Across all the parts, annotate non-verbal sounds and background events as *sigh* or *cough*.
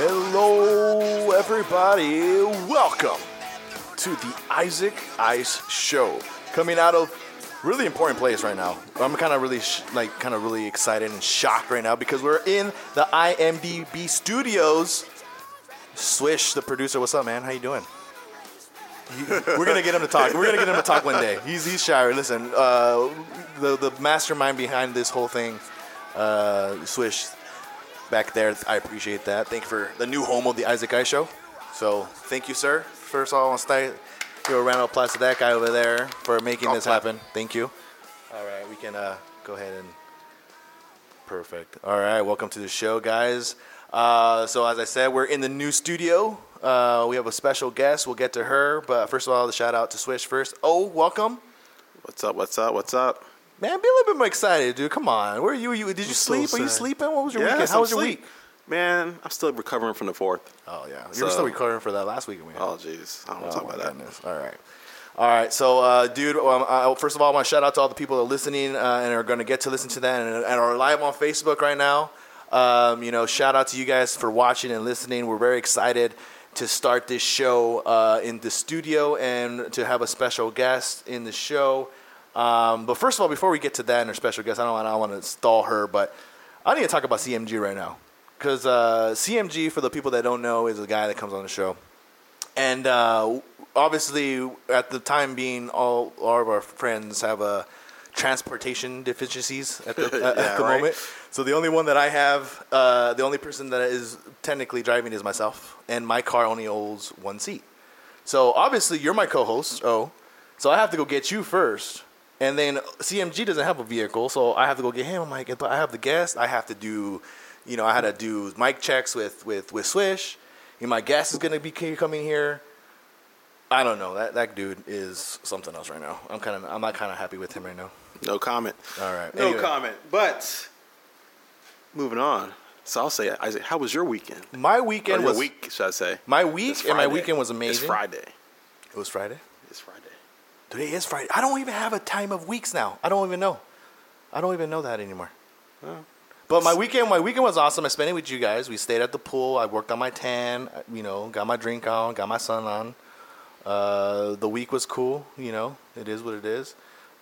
Hello, everybody. Welcome to the Isaac Ice Show. Coming out of really important place right now. I'm kind of really sh- like kind of really excited and shocked right now because we're in the InDb studios. Swish, the producer, what's up, man? How you doing? We're gonna get him to talk. We're gonna get him to talk one day. He's he's shy. Listen, uh, the the mastermind behind this whole thing, uh, Swish, back there. I appreciate that. Thank you for the new home of the Isaac Ice Show. So thank you, sir. First of all, I want to start, give a round of applause to that guy over there for making this happen. Thank you. All right, we can uh, go ahead and perfect. All right, welcome to the show, guys. Uh, so as I said, we're in the new studio. Uh, we have a special guest. We'll get to her, but first of all, the shout out to Swish first. Oh, welcome. What's up? What's up? What's up? Man, be a little bit more excited, dude. Come on. Where are you? you did you I'm so sleep? Are you sleeping? What was your Yes, weekend? How I'm was your asleep. week? Man, I'm still recovering from the fourth. Oh yeah, you So- were still recovering for that last weekend we had. Oh jeez, I don't want Oh, to talk my about that. goodness. All right. All right. So, uh, dude, um, uh, first of all, I want to shout out to all the people that are listening uh, and are going to get to listen to that and, and are live on Facebook right now. Um, you know, shout out to you guys for watching and listening. We're very excited to start this show uh, in the studio and to have a special guest in the show. Um, but first of all, before we get to that and our special guest, I don't, I don't want to stall her, but I need to talk about CMG right now. Because uh, CMG, for the people that don't know, is a guy that comes on the show. And uh, obviously at the time being all, all of our friends have uh, transportation deficiencies at the, *laughs* at the right. moment. So the only one that i have uh, the only person that is technically driving is myself. And my car only holds one seat. So obviously you're my co-host. Oh. So i have to go get you first. And then cmg doesn't have a vehicle so i have to go get him. I'm like but i have the guest i have to do you know i had to do mic checks with with with swish you know, my guest is gonna be coming here I don't know. That that dude is something else right now. I'm kind of I'm not kind of happy with him right now. No comment. All right. No Anyway, comment. But moving on. So I'll say, Isaac, how was your weekend? My weekend was week, should I say? my week and my weekend was amazing. It's Friday. It was Friday. It's Friday. Today is Friday. I don't even have a time of weeks now. I don't even know. I don't even know that anymore. But my weekend, my weekend was awesome. I spent it with you guys. We stayed at the pool. I worked on my tan. You know, got my drink on, got my sun on. Uh, the week was cool. You know, it is what it is.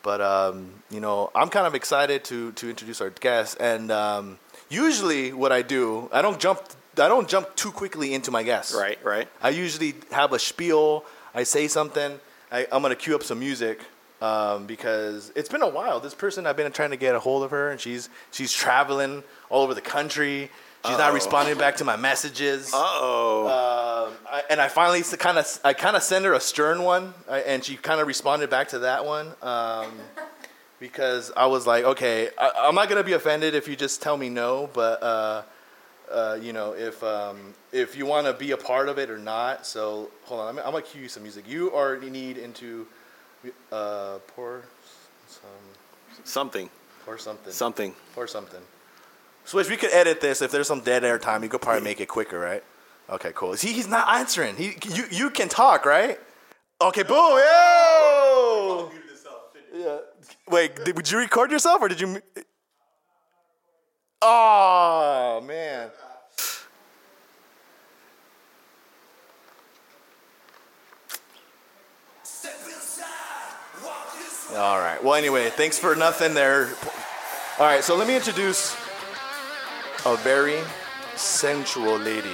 But um, you know, I'm kind of excited to to introduce our guest. And um, usually, what I do, I don't jump. I don't jump too quickly into my guests. Right, right. I usually have a spiel. I say something. I, I'm gonna cue up some music um, because it's been a while. This person I've been trying to get a hold of her, and she's she's traveling all over the country. She's not Uh-oh. responding back to my messages. Uh oh. Um, I, and I finally kind of I kind of sent her a stern one, and she kind of responded back to that one um, *laughs* because I was like, okay, I, I'm not gonna be offended if you just tell me no, but uh, uh, you know, if um, if you want to be a part of it or not. So hold on, I'm, I'm gonna cue you some music. You already need into uh, pour some Something. pour something Something. or something. Switch, we could edit this. If there's some dead air time, you could probably make it quicker, right? Okay, cool. See, he's not answering. He, you, you can talk, right? Okay, boom, yo! Yeah. Wait, did, would you record yourself or did you? Oh man. All right. Well, anyway, thanks for nothing there. All right, so let me introduce a very sensual lady.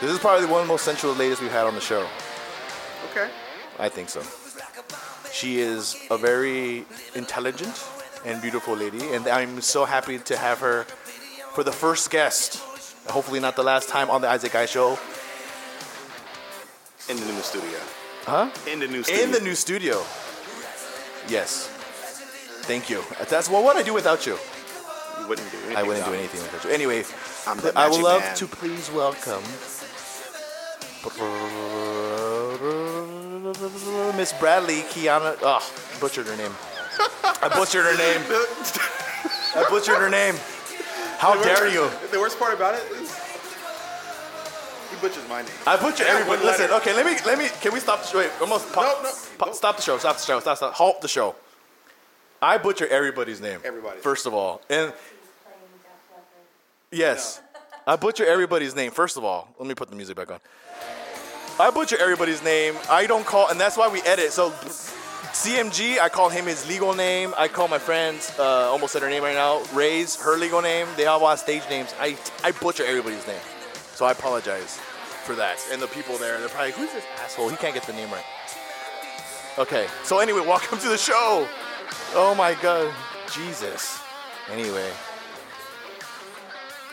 This is probably one of the most sensual ladies we've had on the show. Okay. I think so. She is a very intelligent and beautiful lady, and I'm so happy to have her for the first guest. Hopefully, not the last time on the Isaac Guy Show. In the new studio. Huh? In the new studio. In the new studio. Yes. Thank you. That's well, what I do without you. You wouldn't do anything. I wouldn't do anything without you. Anyway, I would love man. to please welcome Miss Bradley Kianna. Oh, butchered her name. I butchered her name. I butchered her name. *laughs* How dare you? The worst part about it butchers my name. I butchered Yeah, everybody. Listen, letter. okay, let me let me. Can we stop the show? Wait, almost. Pop, No, no, pop- no. Stop the show. Stop the show. Stop. Stop. Stop. Halt the show. I butcher everybody's name. Everybody. First of all, and yes, I butcher everybody's name. First of all, let me put the music back on. I butcher everybody's name. I don't call, and that's why we edit. So, CMG, I call him his legal name. I call my friends, uh, almost said her name right now, Ray's her legal name. They all have stage names. I, I butcher everybody's name. So I apologize for that. And the people there, they're probably, who's this asshole? He can't get the name right. Okay, so anyway, *laughs* welcome to the show. Oh my God, Jesus. Anyway.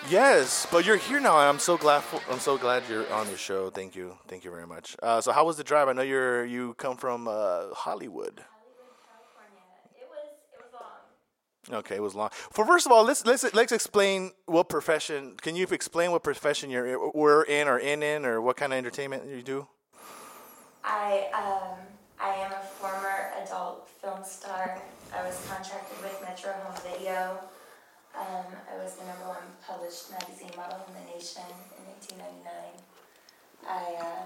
Yes, but you're here now, I'm so glad. I'm so glad you're on the show. Thank you, thank you very much. Uh, so, how was the drive? I know you're you come from uh, Hollywood. It was it was long. Okay, it was long. For first of all, let's let's let's explain what profession. Can you explain what profession you're we're in or in in or what kind of entertainment you do? I um I am a former adult film star. I was contracted with Metro Home Video. Um, I was the number one published magazine model in the nation in 1999. I uh,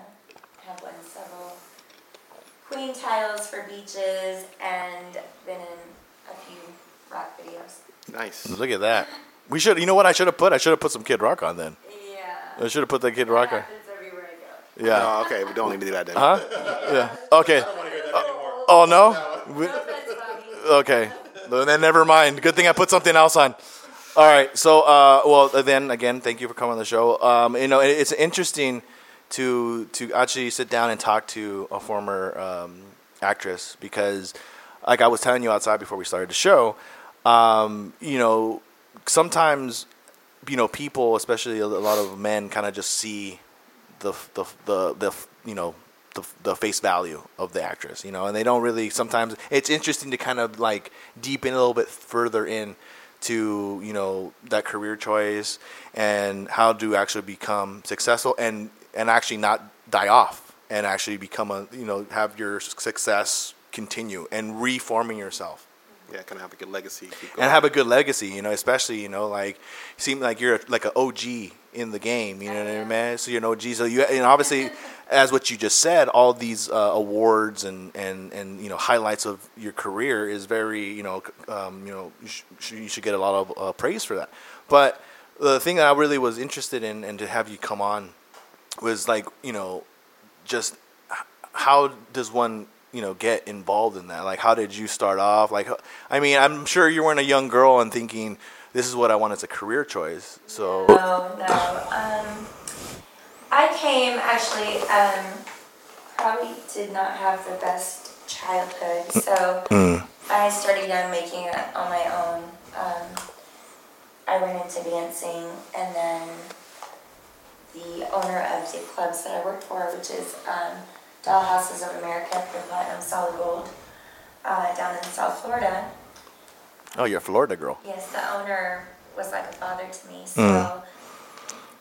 have won several queen titles for beaches and been in a few rock videos. Nice. Look at that. We should. You know what? I should have put. I should have put some Kid Rock on then. Yeah. I should have put that Kid Rock on. happens everywhere I go. Yeah. Oh, okay, we don't need to do that then. Huh? Yeah. Okay. Uh, oh no. We- Okay. Then never mind. Good thing I put something else on. All right. So, uh, well, then again, thank you for coming on the show. Um, you know, it, it's interesting to to actually sit down and talk to a former um, actress because, like I was telling you outside before we started the show, um, you know, sometimes, you know, people, especially a lot of men, kind of just see the the the, the you know the, the face value of the actress, you know, and they don't really. Sometimes it's interesting to kind of like deepen a little bit further in to you know that career choice and how to actually become successful and and actually not die off and actually become a you know have your success continue and reforming yourself Yeah, kind of have a good legacy. Keep and have a good legacy, you know, especially, you know, like seem like you're like an OG in the game, you know what I mean, man? So you're an OG. So you and obviously, *laughs* as what you just said, all these uh, awards and, and, and you know highlights of your career is very, you know, um, you know, you, sh- sh- you should get a lot of uh, praise for that. But the thing that I really was interested in, and to have you come on, was like, you know, just how does one you know get involved in that like how did you start off like I mean i'm sure you weren't a young girl and thinking this is what i want as a career choice so No, no. Um, I came actually. Um, probably did not have the best childhood, so I started young, making it on my own. Um, I went into dancing, and then the owner of the clubs that I worked for, which is um, Doll Houses of America for Platinum Solid Gold, uh, down in South Florida. oh you're a florida girl Yes, the owner was like a father to me. So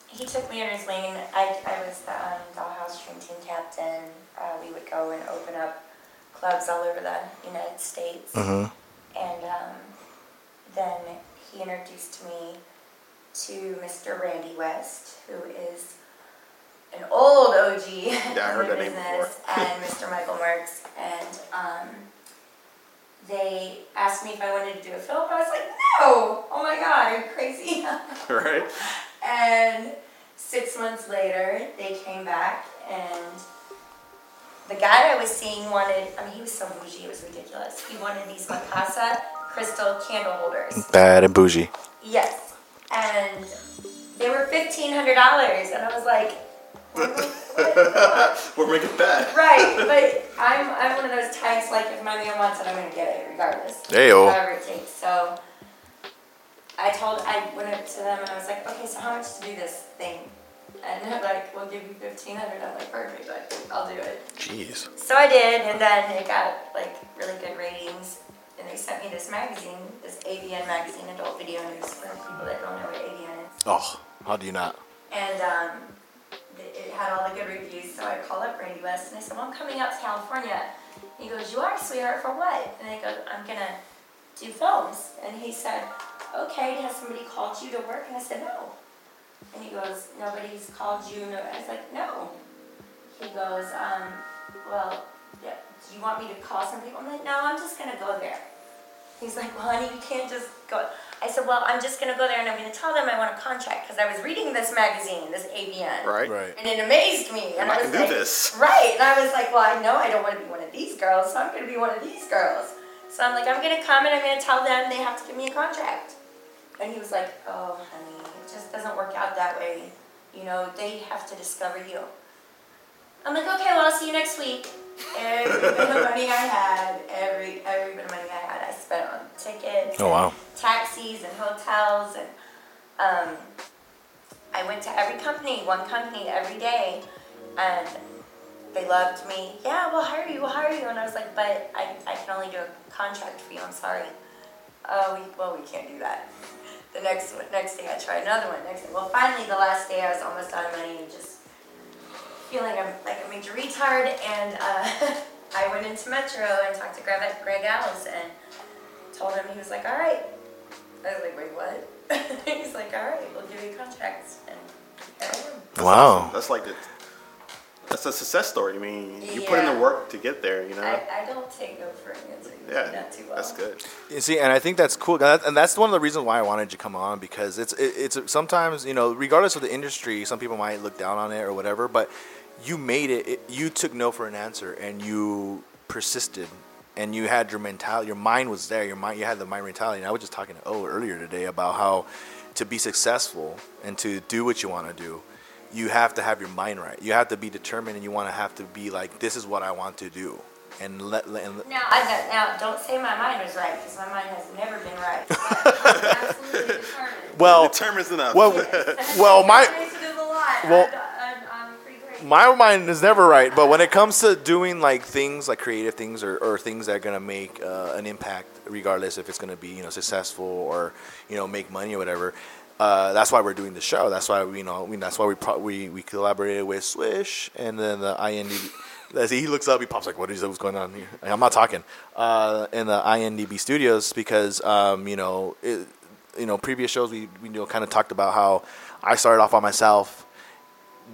he took me under his wing. I, I was the um, dollhouse dream team captain. Uh, we would go and open up clubs all over the United States. mm-hmm. And um, then he introduced me to Mr. Randy West, who is an old OG I heard in the that name business, and *laughs* Mr. Michael Marks, And um, they asked me if I wanted to do a film. I was like, no! Oh my god, you crazy? *laughs* right? And six months later, they came back, and the guy I was seeing wanted, I mean, he was so bougie, it was ridiculous. He wanted these Mikasa crystal candle holders. bad and bougie Yes. And they were $1,500, and I was like, *laughs* We're making that. right, but I'm, I'm one of those types, like, if my man wants it, I'm going to get it regardless. Hey-o. However it takes. So I told, I went up to them and I was like, okay, so how much to do this thing? And they're like, we'll give you 1500 I'm like, perfect, like, I'll do it. jeez So I did, and then it got, like, really good ratings. And they sent me this magazine, this AVN magazine, Adult Video News, for people that don't know what AVN is. oh how do you not And um, had all the good reviews. So I called up Randy West and I said, well, I'm coming out to California. And he goes, you are, sweetheart, for what? And I go, I'm gonna do films. And he said, okay, has somebody called you to work? And I said, no. And he goes, nobody's called you. I was like, no. He goes, um, well, yeah, do you want me to call some people? I'm like, no, I'm just gonna go there. He's like, well, honey, you can't just go. I said, well, I'm just gonna go there and I'm gonna tell them I want a contract because I was reading this magazine, this AVN. Right. Right. And it amazed me. And I I, can was do like, this. Right. And I was like, well, I know I don't want to be one of these girls, so I'm going to be one of these girls. So I'm like, I'm going to come and I'm going to tell them they have to give me a contract. And he was like, oh, honey, it just doesn't work out that way. You know, they have to discover you. I'm like, okay, well, I'll see you next week. Every bit of money I had, every every bit of money I had, I spent on tickets, Oh, wow. taxis, and hotels, and um, I went to every company, one company every day, and they loved me. Yeah, we'll hire you, we'll hire you. And I was like, but I, I can only do a contract for you, I'm sorry. Oh, we, well, we can't do that. *laughs* The next next day I tried another one. Next day, well, finally the last day I was almost out of money and just feeling I'm like a major retard. And uh, *laughs* I went into Metro and talked to Greg, Greg Allis and told him, he was like, all right. I was like, wait, what? *laughs* He's like, all right, we'll give you contracts. And there I am. Wow. That's like the, that's a success story. I mean, you put in the Yeah. work to get there. You know. I, I don't take no for an answer. yeah, Not too well. that's good. You see, and I think that's cool, that- and that's one of the reasons why I wanted you to come on because it's it, it's sometimes you know, regardless of the industry, some people might look down on it or whatever, but you made it. it you took no for an answer, and you persisted, and you had your mentality. Your mind was there. Your mind, you had the mind mentality. And I was just talking to O earlier today about how to be successful and to do what you want to do. You have to have your mind right. You have to be determined, and you want to have to be like, this is what I want to do, and let, let and Now, I got, now, don't say my mind was right, because my mind has never been right. *laughs* I'm absolutely determined. well, Determined enough. well, well, my Determination is a lot. well- I'm, I'm, I'm pretty great. My mind is never right, but when it comes to doing like things like creative things or, or things that are gonna make uh, an impact, regardless if it's gonna be you know successful or you know make money or whatever. Uh, that's why we're doing the show. That's why we you know that's why we pro- we we collaborated with Swish and then the INDB. He looks up, he pops like, "What is what's going on here?" I'm not talking. Uh, in the INDB studios because um, you know it, you know previous shows we we you know kind of talked about how I started off on myself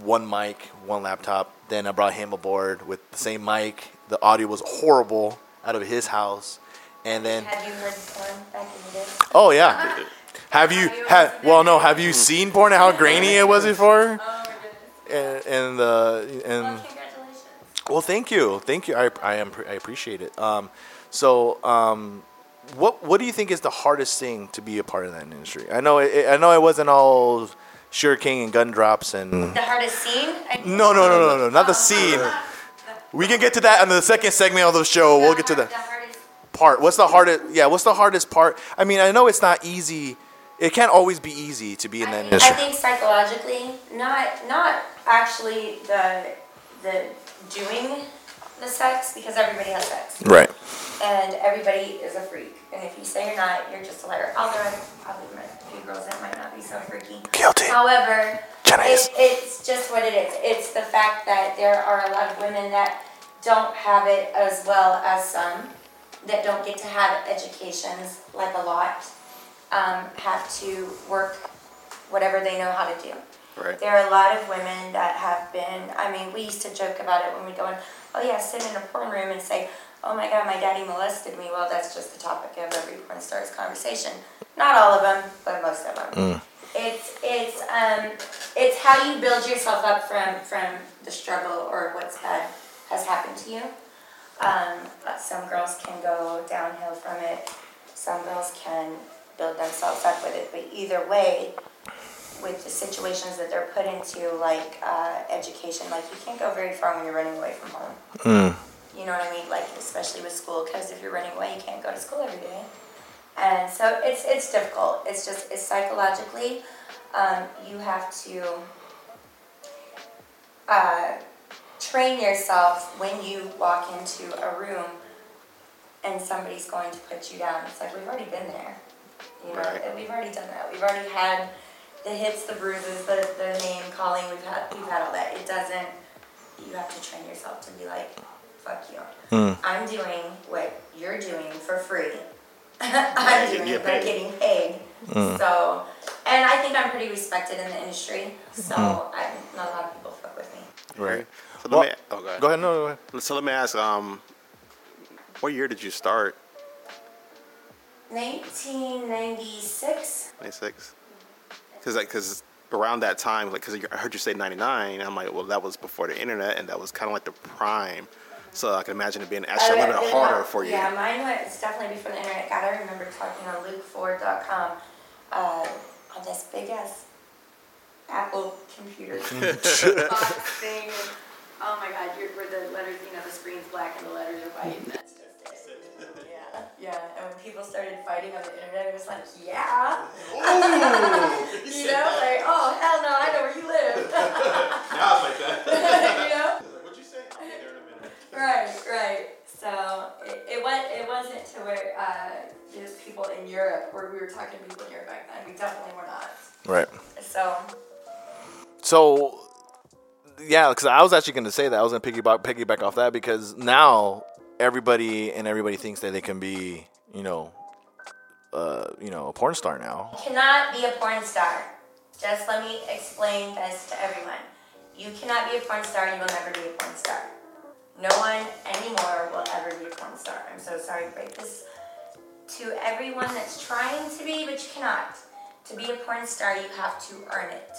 one mic, one laptop. Then I brought him aboard with the same mic. The audio was horrible out of his house. And then, Have you heard porn back in the day? oh yeah, *laughs* have you had? Well, no, have you seen porn? and How grainy it was before? *laughs* Oh my goodness. And, and the and Well, congratulations. well, thank you, thank you. I I am I appreciate it. Um, so um, what what do you think is the hardest thing to be a part of that industry? I know it, I know it wasn't all sure king and gun drops and The hardest scene? No no no no no not the scene. We can get to that in the second segment of the show. We'll get to the the part. What's the hardest? Yeah, what's the hardest part? I mean, I know it's not easy. It can't always be easy to be in that think, I think psychologically, not not actually the the doing the sex because everybody has sex Right. and everybody is a freak. And if you say you're not, you're just a liar. Although I probably met a few girls that might not be so freaky. Guilty. However, it, it's just what it is. It's the fact that there are a lot of women that don't have it as well as some that don't get to have educations like a lot um, have to work whatever they know how to do. Right. There are a lot of women that have been, I mean, we used to joke about it when we go in, oh yeah, sit in a porn room and say, oh my god, my daddy molested me. Well, that's just the topic of every porn star's conversation. Not all of them, but most of them. It's, it's, um, it's how you build yourself up from, from the struggle or what's bad has happened to you. Um, some girls can go downhill from it. Some girls can build themselves up with it. But either way, with the situations that they're put into, like uh, education, like you can't go very far when you're running away from home. Mm. You know what I mean? Like especially with school, because if you're running away, you can't go to school every day. And so it's it's difficult. It's just it's psychologically, um, you have to uh, train yourself when you walk into a room and somebody's going to put you down. It's like we've already been there. You know, Right. we've already done that. We've already had the hits, the bruises, the, the name calling. We've had we've had all that. It doesn't. You have to train yourself to be like, fuck you. Hmm. I'm doing what you're doing for free. *laughs* I'm doing get it by getting paid. Hmm. So, and I think I'm pretty respected in the industry. So, hmm. I, not a lot of people fuck with me. Right. So let Well, me, oh, go ahead. Go ahead. No, go ahead. So let me ask, um, what year did you start? 1996. 96? Because like, cause around that time, like, cause I heard you say 99, I'm like, well, that was before the internet, and that was kind of like the prime. So I can imagine it being actually a little bit harder was- for you. Yeah, mine was definitely before the internet. God, I remember talking on LukeFord.com uh, on this big ass Apple computer *laughs* *laughs* box thing. Oh my God, you're, where the letters, you know, the screen's black and the letters are white. *laughs* Yeah, yeah. And when people started fighting on the internet, it was like, yeah. *laughs* you know, like, oh hell no, I know where you live. *laughs* Now it's like that. *laughs* you know. What'd you say? Right, right. So it, it was it wasn't to where uh, just people in Europe where we were talking to people in Europe back then. We definitely were not. Right. So So, yeah, because I was actually going to say that I was going to piggyback piggyback off that because now everybody and everybody thinks that they can be, you know, uh, you know, a porn star now. you cannot be a porn star. Just let me explain this to everyone. You cannot be a porn star. You will never be a porn star. No one anymore will ever be a porn star. I'm so sorry to break this to everyone that's trying to be, but you cannot. To be a porn star, you have to earn it.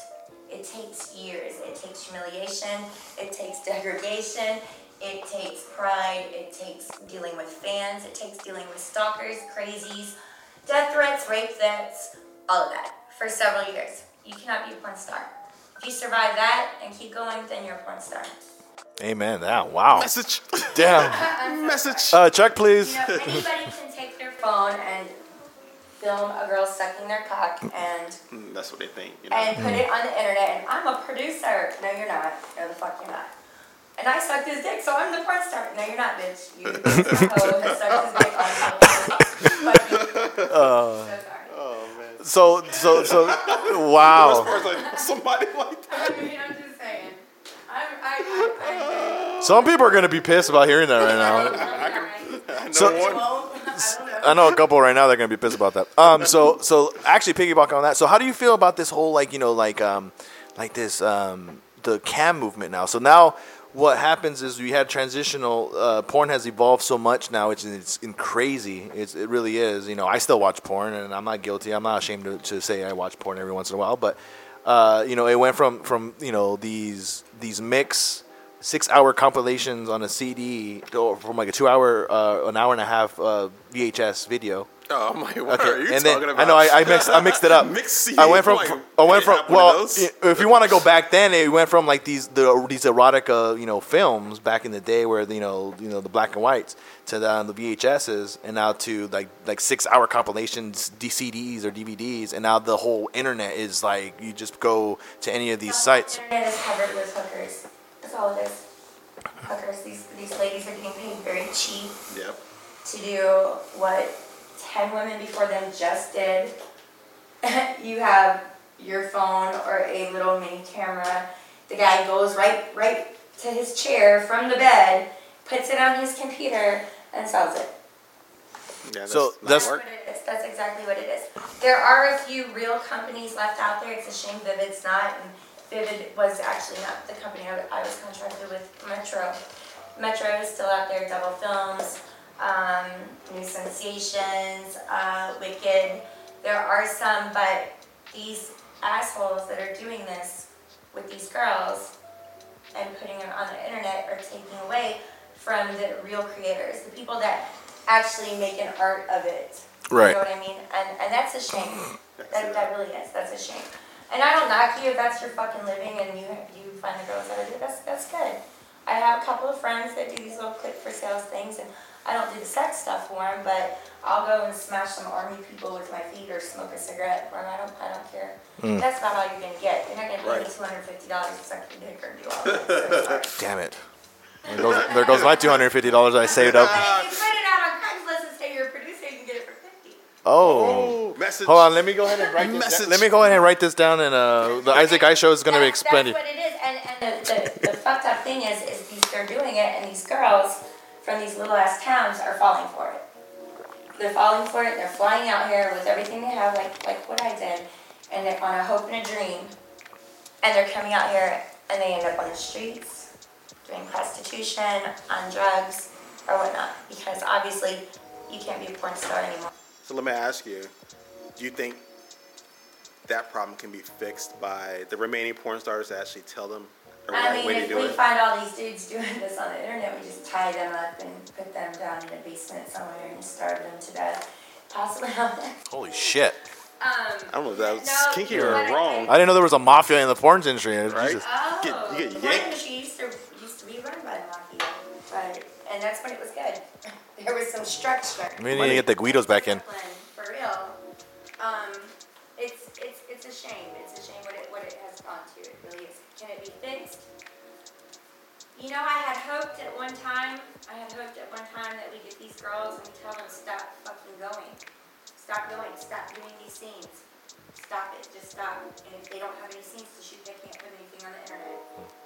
It takes years. It takes humiliation. It takes *laughs* degradation. It takes pride. It takes dealing with fans. It takes dealing with stalkers, crazies, death threats, rape threats, all of that for several years. You cannot be a porn star. If you survive that and keep going, then you're a porn star. Amen. That wow. Message. Damn. *laughs* Message. Uh, check please. You know, anybody can take their phone and film a girl sucking their cock and Mm, That's what they think. You know? and put it on the internet and I'm a producer. No, you're not. No, the fuck you're not. And I sucked his dick, so I'm the porn star. No, you're not, bitch. You *laughs* a hoe that sucked his dick on Fuck you. so sorry. oh man. So so so wow. Or like somebody like that. I mean, I'm just saying. I'm, I, I, I, Some people are gonna be pissed about hearing that right now. *laughs* I know So- one. I know. I know a couple right now that are gonna be pissed about that. Um, so so actually piggyback on that. So how do you feel about this whole like you know like um like this um the cam movement now? So now what happens is we had transitional uh, porn has evolved so much now. It's it's in crazy. It's it really is. You know I still watch porn and I'm not guilty. I'm not ashamed to, to say I watch porn every once in a while. But uh, you know it went from from you know these these mix six hour compilations on a CD to, from like a two hour, uh, an hour and a half uh, VHS video. Oh my word. Okay, Are you and then talking about? I know I, I mixed I mixed it up. *laughs* Mixed I went from like, I went from have one of well, if you want to go back then, it went from like these the these erotic uh, you know films back in the day where you know you know the black and whites to the, the VHSs and now to like like six hour compilations D- CDs or DVDs and now the whole internet is like you just go to any of these sites. The internet is covered with hookers. That's all it is. Hookers. These these ladies are getting paid very cheap Yep. to do what ten women before them just did. *laughs* you have your phone or a little mini camera. The guy goes right right to his chair from the bed, puts it on his computer, and sells it. Yeah, So that's- That's work. what it is. That's exactly what it is. There are a few real companies left out there. It's a shame Vivid's not, and Vivid was actually not the company I I was contracted with, Metro. Metro is still out there, Double Films, um, New Sensations, uh, Wicked. There are some, but these assholes that are doing this with these girls and putting them on the internet are taking away from the real creators, the people that actually make an art of it. Right. You know what I mean? And and that's a shame. *coughs* That, that really is. That's a shame. And I don't knock you if that's your fucking living and you you find the girls that are good. That's that's good. I have a couple of friends that do these little click for sales things, and I don't do the sex stuff for them, but I'll go and smash some army people with my feet or smoke a cigarette for them. I don't I don't care. That's about all you're gonna get. You're not gonna pay me two hundred fifty dollars to suck your dick or do all that. *laughs* So sorry. Damn it! There goes, there goes my two hundred fifty dollars I saved up. But *laughs* if you put it out on Craigslist and say you're a producer, you can get it for fifty. Oh, Oh, Message. Hold on, let me go ahead and write this. Message. Down. Let me go ahead and write this down, and uh, the Isaac I show is going to be That's- expanded. That's what it is, and, and the, the, the fucked up thing is, is these, they're doing it, and these girls from these little ass towns are falling for it. They're falling for it. They're flying out here with everything they have, like like what I did, and they're on a hope and a dream, and they're coming out here, and they end up on the streets, doing prostitution, on drugs, or whatnot, because obviously you can't be a porn star anymore. So let me ask you: Do you think that problem can be fixed by the remaining porn stars to actually tell them the I right mean, way to if do we it? find all these dudes doing this on the internet, we just tie them up and put them down in a basement somewhere and starve them to death. Possibly on that. Holy shit! Um, I don't know if that was No, kinky or know I wrong. I didn't know there was a mafia in the porn industry. Right? Jesus. oh, get- you get the porn yanked. industry used to, used to be run by the mafia, but, and that's when it was good. *laughs* There was some structure. We need to get the Guidos back in. Discipline, For real. Um, Be fixed? You know, I had hoped at one time, I had hoped at one time that we get these girls and we tell them stop fucking going. Stop going, stop doing these scenes. Stop it, just stop. And if they don't have any scenes to shoot, they can't put anything on the internet.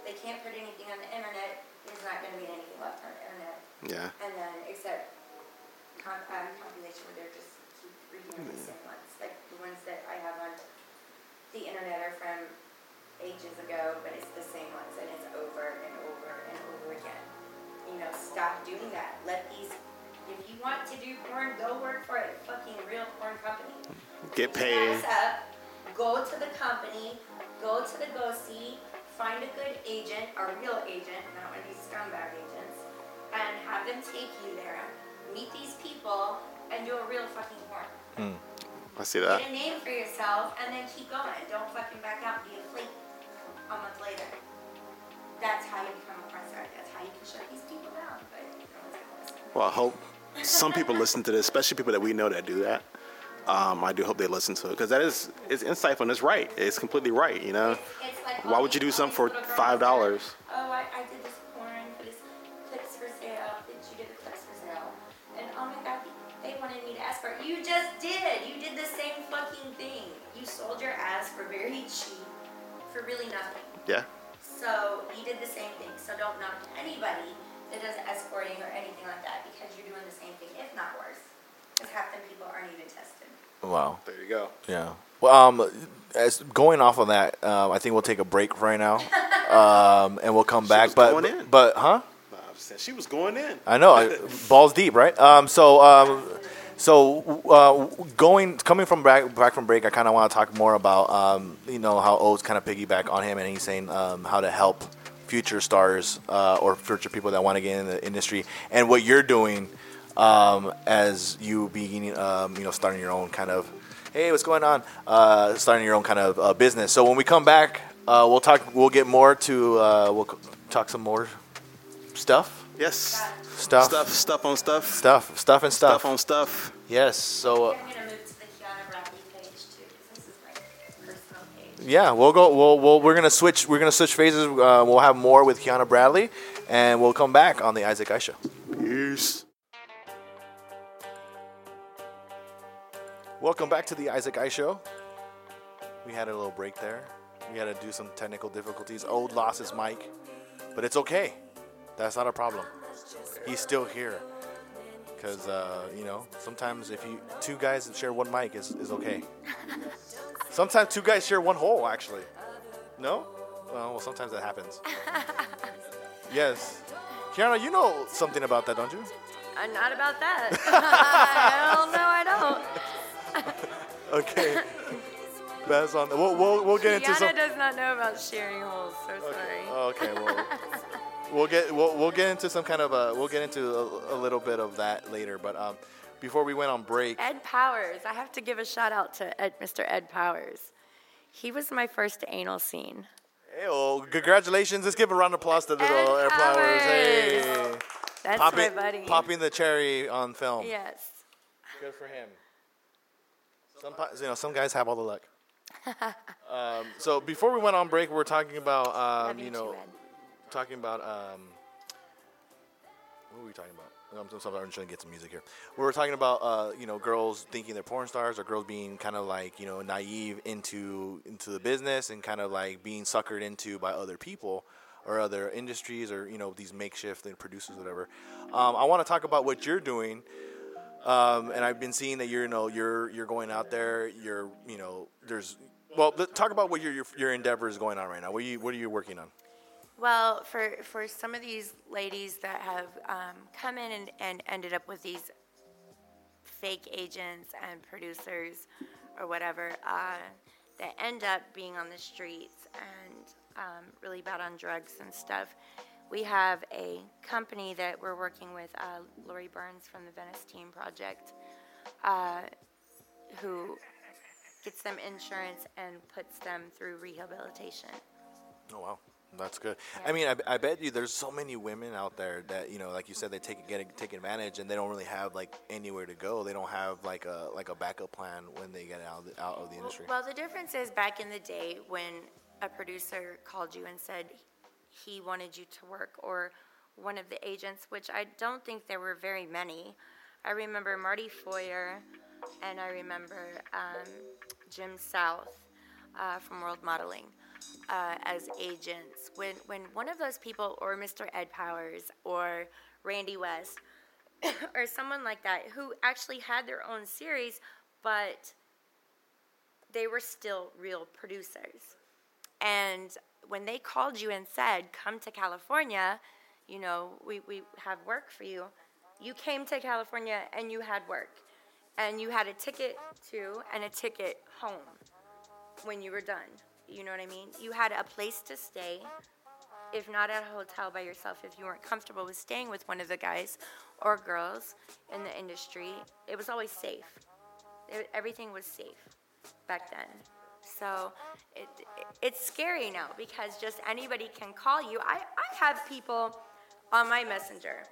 They can't put anything on the internet, there's not gonna be anything left on the internet. Yeah. And then, except con- um, compilation where they're just keep redoing the same ones. Like the ones that I have on the internet are from ages ago, but it's the same ones and it's over and over and over again. You know, stop doing that. Let these, if you want to do porn, go work for a fucking real porn company. Get paid. up, go to the company, go to the go see. find a good agent, a real agent, not one of these scumbag agents, and have them take you there, meet these people, and do a real fucking porn. Hmm. I see that. Get a name for yourself, and then keep going. Don't fucking back out be a flake a month later. That's how you become a. That's how you can shut these people down. But no one's gonna listen. Well, I hope some people listen to this, especially people that we know that do that. Um, I do hope they listen to it because that is it's insightful and it's right. It's completely right. You know. It's like Why would you do something for girls $5? Oh, I, I did this porn for this clips for sale. Did you did the clips for sale? And oh my god, they wanted me to ask for it. You just did. You did the same fucking thing. You sold your ass for very cheap, for really nothing. Yeah. So you did the same thing. So don't knock anybody that does escorting or anything like that because you're doing the same thing, if not worse. Because half the people aren't even tested. Wow. There you go. Yeah. Well, um, as going off of that, um, I think we'll take a break right now, *laughs* um, and we'll come back. was but going in. but huh? Nah, I she was going in. I know, I, balls deep, right? Um, so, um, so uh, going coming from back back from break, I kind of want to talk more about um, you know how O's kind of piggyback on him, and he's saying um, how to help future stars uh, or future people that want to get in the industry, and what you're doing um, as you beginning, um, you know, starting your own kind of. Hey, what's going on? Uh, starting your own kind of uh, business. So when we come back, uh, we'll talk. We'll get more to. Uh, we'll talk some more stuff. Yes. Stuff. Stuff. Stuff on stuff. Stuff, stuff, and stuff. Stuff on stuff. yes. So uh, I'm gonna move to the Kianna Bradley page too, because this is my personal page. yeah, we'll go. We'll, we'll we're gonna switch. We're gonna switch phases. Uh, we'll have more with Kianna Bradley, and we'll come back on the Isaac I Show. Peace. Welcome back to the Isaac I Show. We had a little break there. We had to do some technical difficulties. Old lost his mic, but it's okay. That's not a problem. He's still here. Because, uh, you know, sometimes if you two guys share one mic is, is okay. *laughs* Sometimes two guys share one hole, actually. No? Well, well, sometimes that happens. *laughs* yes. Kianna, you know something about that, don't you? Uh, not about that. *laughs* Hell no, I don't. Okay. That's on. We'll, we'll, we'll get into Kianna some. does not know about sharing holes. So sorry. Okay, well, we'll get we'll, we'll get into some kind of a we'll get into a, a little bit of that later. But um, before we went on break, Ed Powers. I have to give a shout out to Ed, Mr. Ed Powers. He was my first anal scene. hey, well, congratulations! Let's give a round of applause to the Ed little flowers. Hey, Powers. That's popping my buddy. popping the cherry on film. Yes. Good for him. Some you know some guys have all the luck. *laughs* um, so before we went on break, we were talking about um, you you know too. Talking about um, what were we talking about? I'm, I'm trying to get some music here. We were talking about, uh, you know, girls thinking they're porn stars, or girls being kind of like, you know, naive into into the business and kind of like being suckered into by other people or other industries or you know these makeshift producers, whatever. Um, I want to talk about what you're doing, um, and I've been seeing that you're, you know, you're you're going out there. You're, you know, there's well, talk about what your your, your endeavors going on right now. What you what are you working on? Well, for, for some of these ladies that have um, come in and, and ended up with these fake agents and producers or whatever uh, that end up being on the streets and um, really bad on drugs and stuff, we have a company that we're working with, uh, Lori Burns from the Venice Team Project, uh, who gets them insurance and puts them through rehabilitation. Oh wow, that's good. I mean, I, I bet you there's so many women out there that you know, like you said, they take get take advantage, and they don't really have like anywhere to go. They don't have like a like a backup plan when they get out of the, out of the industry. Well, the difference is back in the day when a producer called you and said he wanted you to work, or one of the agents, which I don't think there were very many. I remember Marty Foyer, and I remember um, Jim South uh, from World Modeling uh, as agents. When when one of those people, or Mr. Ed Powers, or Randy West, *coughs* or someone like that, who actually had their own series, but they were still real producers. And when they called you and said, come to California, you know, we, we have work for you, you came to California and you had work. And you had a ticket to and a ticket home when you were done. You know what I mean? You had a place to stay, if not at a hotel by yourself, if you weren't comfortable with staying with one of the guys or girls in the industry, it was always safe. It, everything was safe back then. So it, it's scary now because just anybody can call you. I, I have people on my messenger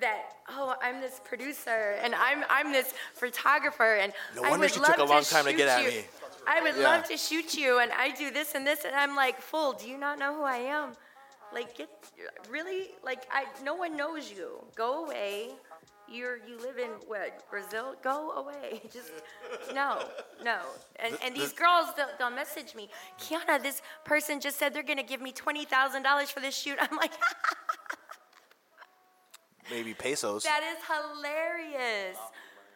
that oh I'm this producer and I'm I'm this photographer and No I wonder would she love took a long time to get at you. me. I would Yeah. love to shoot you and I do this and this and I'm like fool do you not know who I am? Like get really? Like I no one knows you. Go away. You're you live in what Brazil? Go away. *laughs* Just no no. And and these girls they'll, they'll message me Kianna this person just said they're gonna give me twenty thousand dollars for this shoot. *laughs* I'm like *laughs* Maybe pesos, that is hilarious.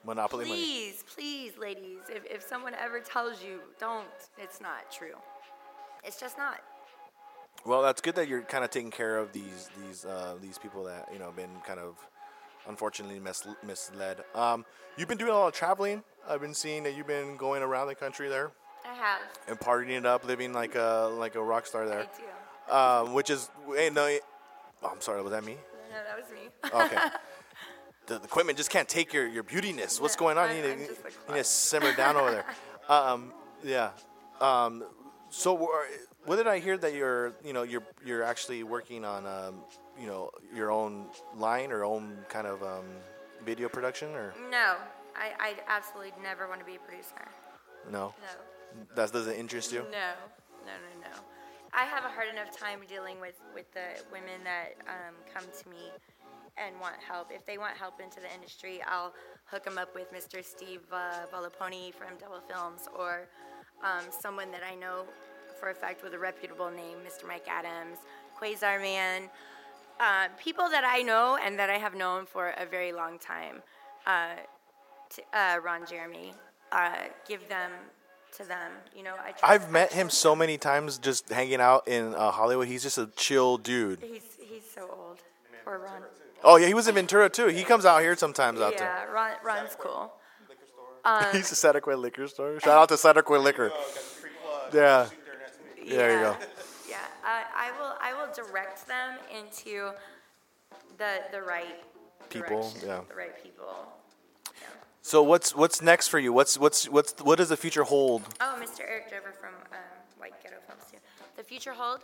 Monopoly money. Please, please, ladies, if, if someone ever tells you, don't, it's not true. It's just not. Well, that's good that you're kind of taking care of these these uh, these people that you know been kind of unfortunately mis- misled. Um, you've been doing a lot of traveling. I've been seeing that you've been going around the country there I have. and partying it up, living like a like a rock star I there. do. Um, which is hey, no, oh, I'm sorry, was that me? No, that was me. Okay. *laughs* the, the equipment just can't take your, your beautiness. What's going on? I'm- you need, to, you need to simmer down over there. *laughs* Um, yeah. Um, so wha- what did I hear that you're you know you're you're actually working on um, you know your own line or own kind of um, video production or no, I, I absolutely never want to be a producer. no? No. That doesn't interest you? No, no, no, no. I have a hard enough time dealing with, with the women that um, come to me and want help. If they want help into the industry, I'll hook them up with Mr. Steve uh, Volaponi from Double Films or um, someone that I know for a fact with a reputable name, Mr. Mike Adams, Quasar Man. Uh, people that I know and that I have known for a very long time. Uh, to, uh, Ron Jeremy, uh, give them to them. You know, I i've met him so many times just hanging out in uh, Hollywood. He's just a chill dude. He's he's so old. Poor Ron. Oh yeah, he was in Ventura too. He comes out here sometimes out Yeah, Ron, Ron's cool. there. *laughs* He's a Saticoy liquor store. Shout out to Saticoy liquor. Yeah. Yeah, There you go. Yeah, I, I will I will direct them into the the right People, direction, yeah. the right people. Yeah. So what's what's next for you? What's what's what's what does the future hold? Oh, Mr. Eric Dover from um, White Ghetto Films too. The future hold?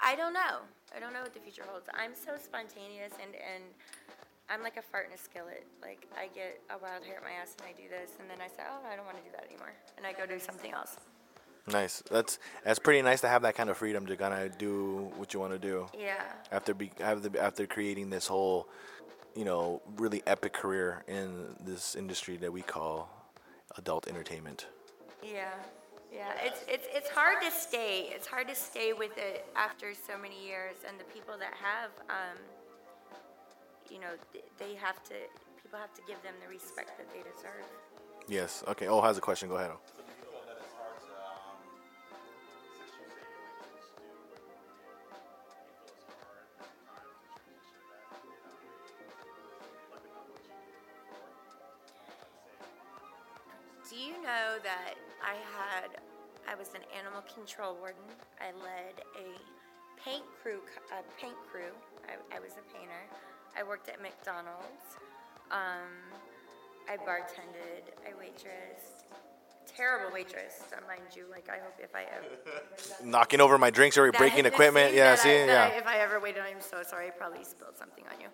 I don't know. I don't know what the future holds. I'm so spontaneous and and I'm like a fart in a skillet. Like I get a wild hair at my ass and I do this and then I say, oh, I don't want to do that anymore, and I go do something else. Nice. That's that's pretty nice to have that kind of freedom to kind of do what you want to do Yeah. after be after after creating this whole you know, really epic career in this industry that we call adult entertainment. Yeah, yeah. It's it's it's hard to stay. It's hard to stay with it after so many years, and the people that have, um, you know, they have to. People have to give them the respect that they deserve. Yes. Okay. Oh, has a question. Go ahead. I was an animal control warden. I led a paint crew, a paint crew. I, I was a painter. I worked at McDonald's. Um, I bartended. I waitressed. Terrible waitress, mind you. Like I hope if I ever *laughs* Knocking over my drinks or breaking equipment. Yeah. I- See. that Yeah. I- if I ever waited, I'm so sorry. I probably spilled something on you.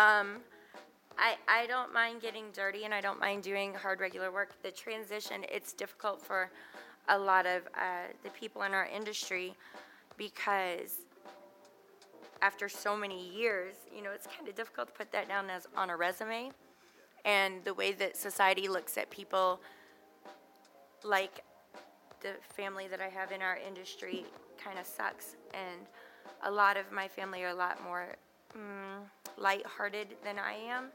Um, I, I don't mind getting dirty and I don't mind doing hard regular work. The transition, it's difficult for a lot of uh, the people in our industry because after so many years, you know, it's kind of difficult to put that down as on a resume. And the way that society looks at people like the family that I have in our industry kind of sucks. And a lot of my family are a lot more mm, lighthearted than I am.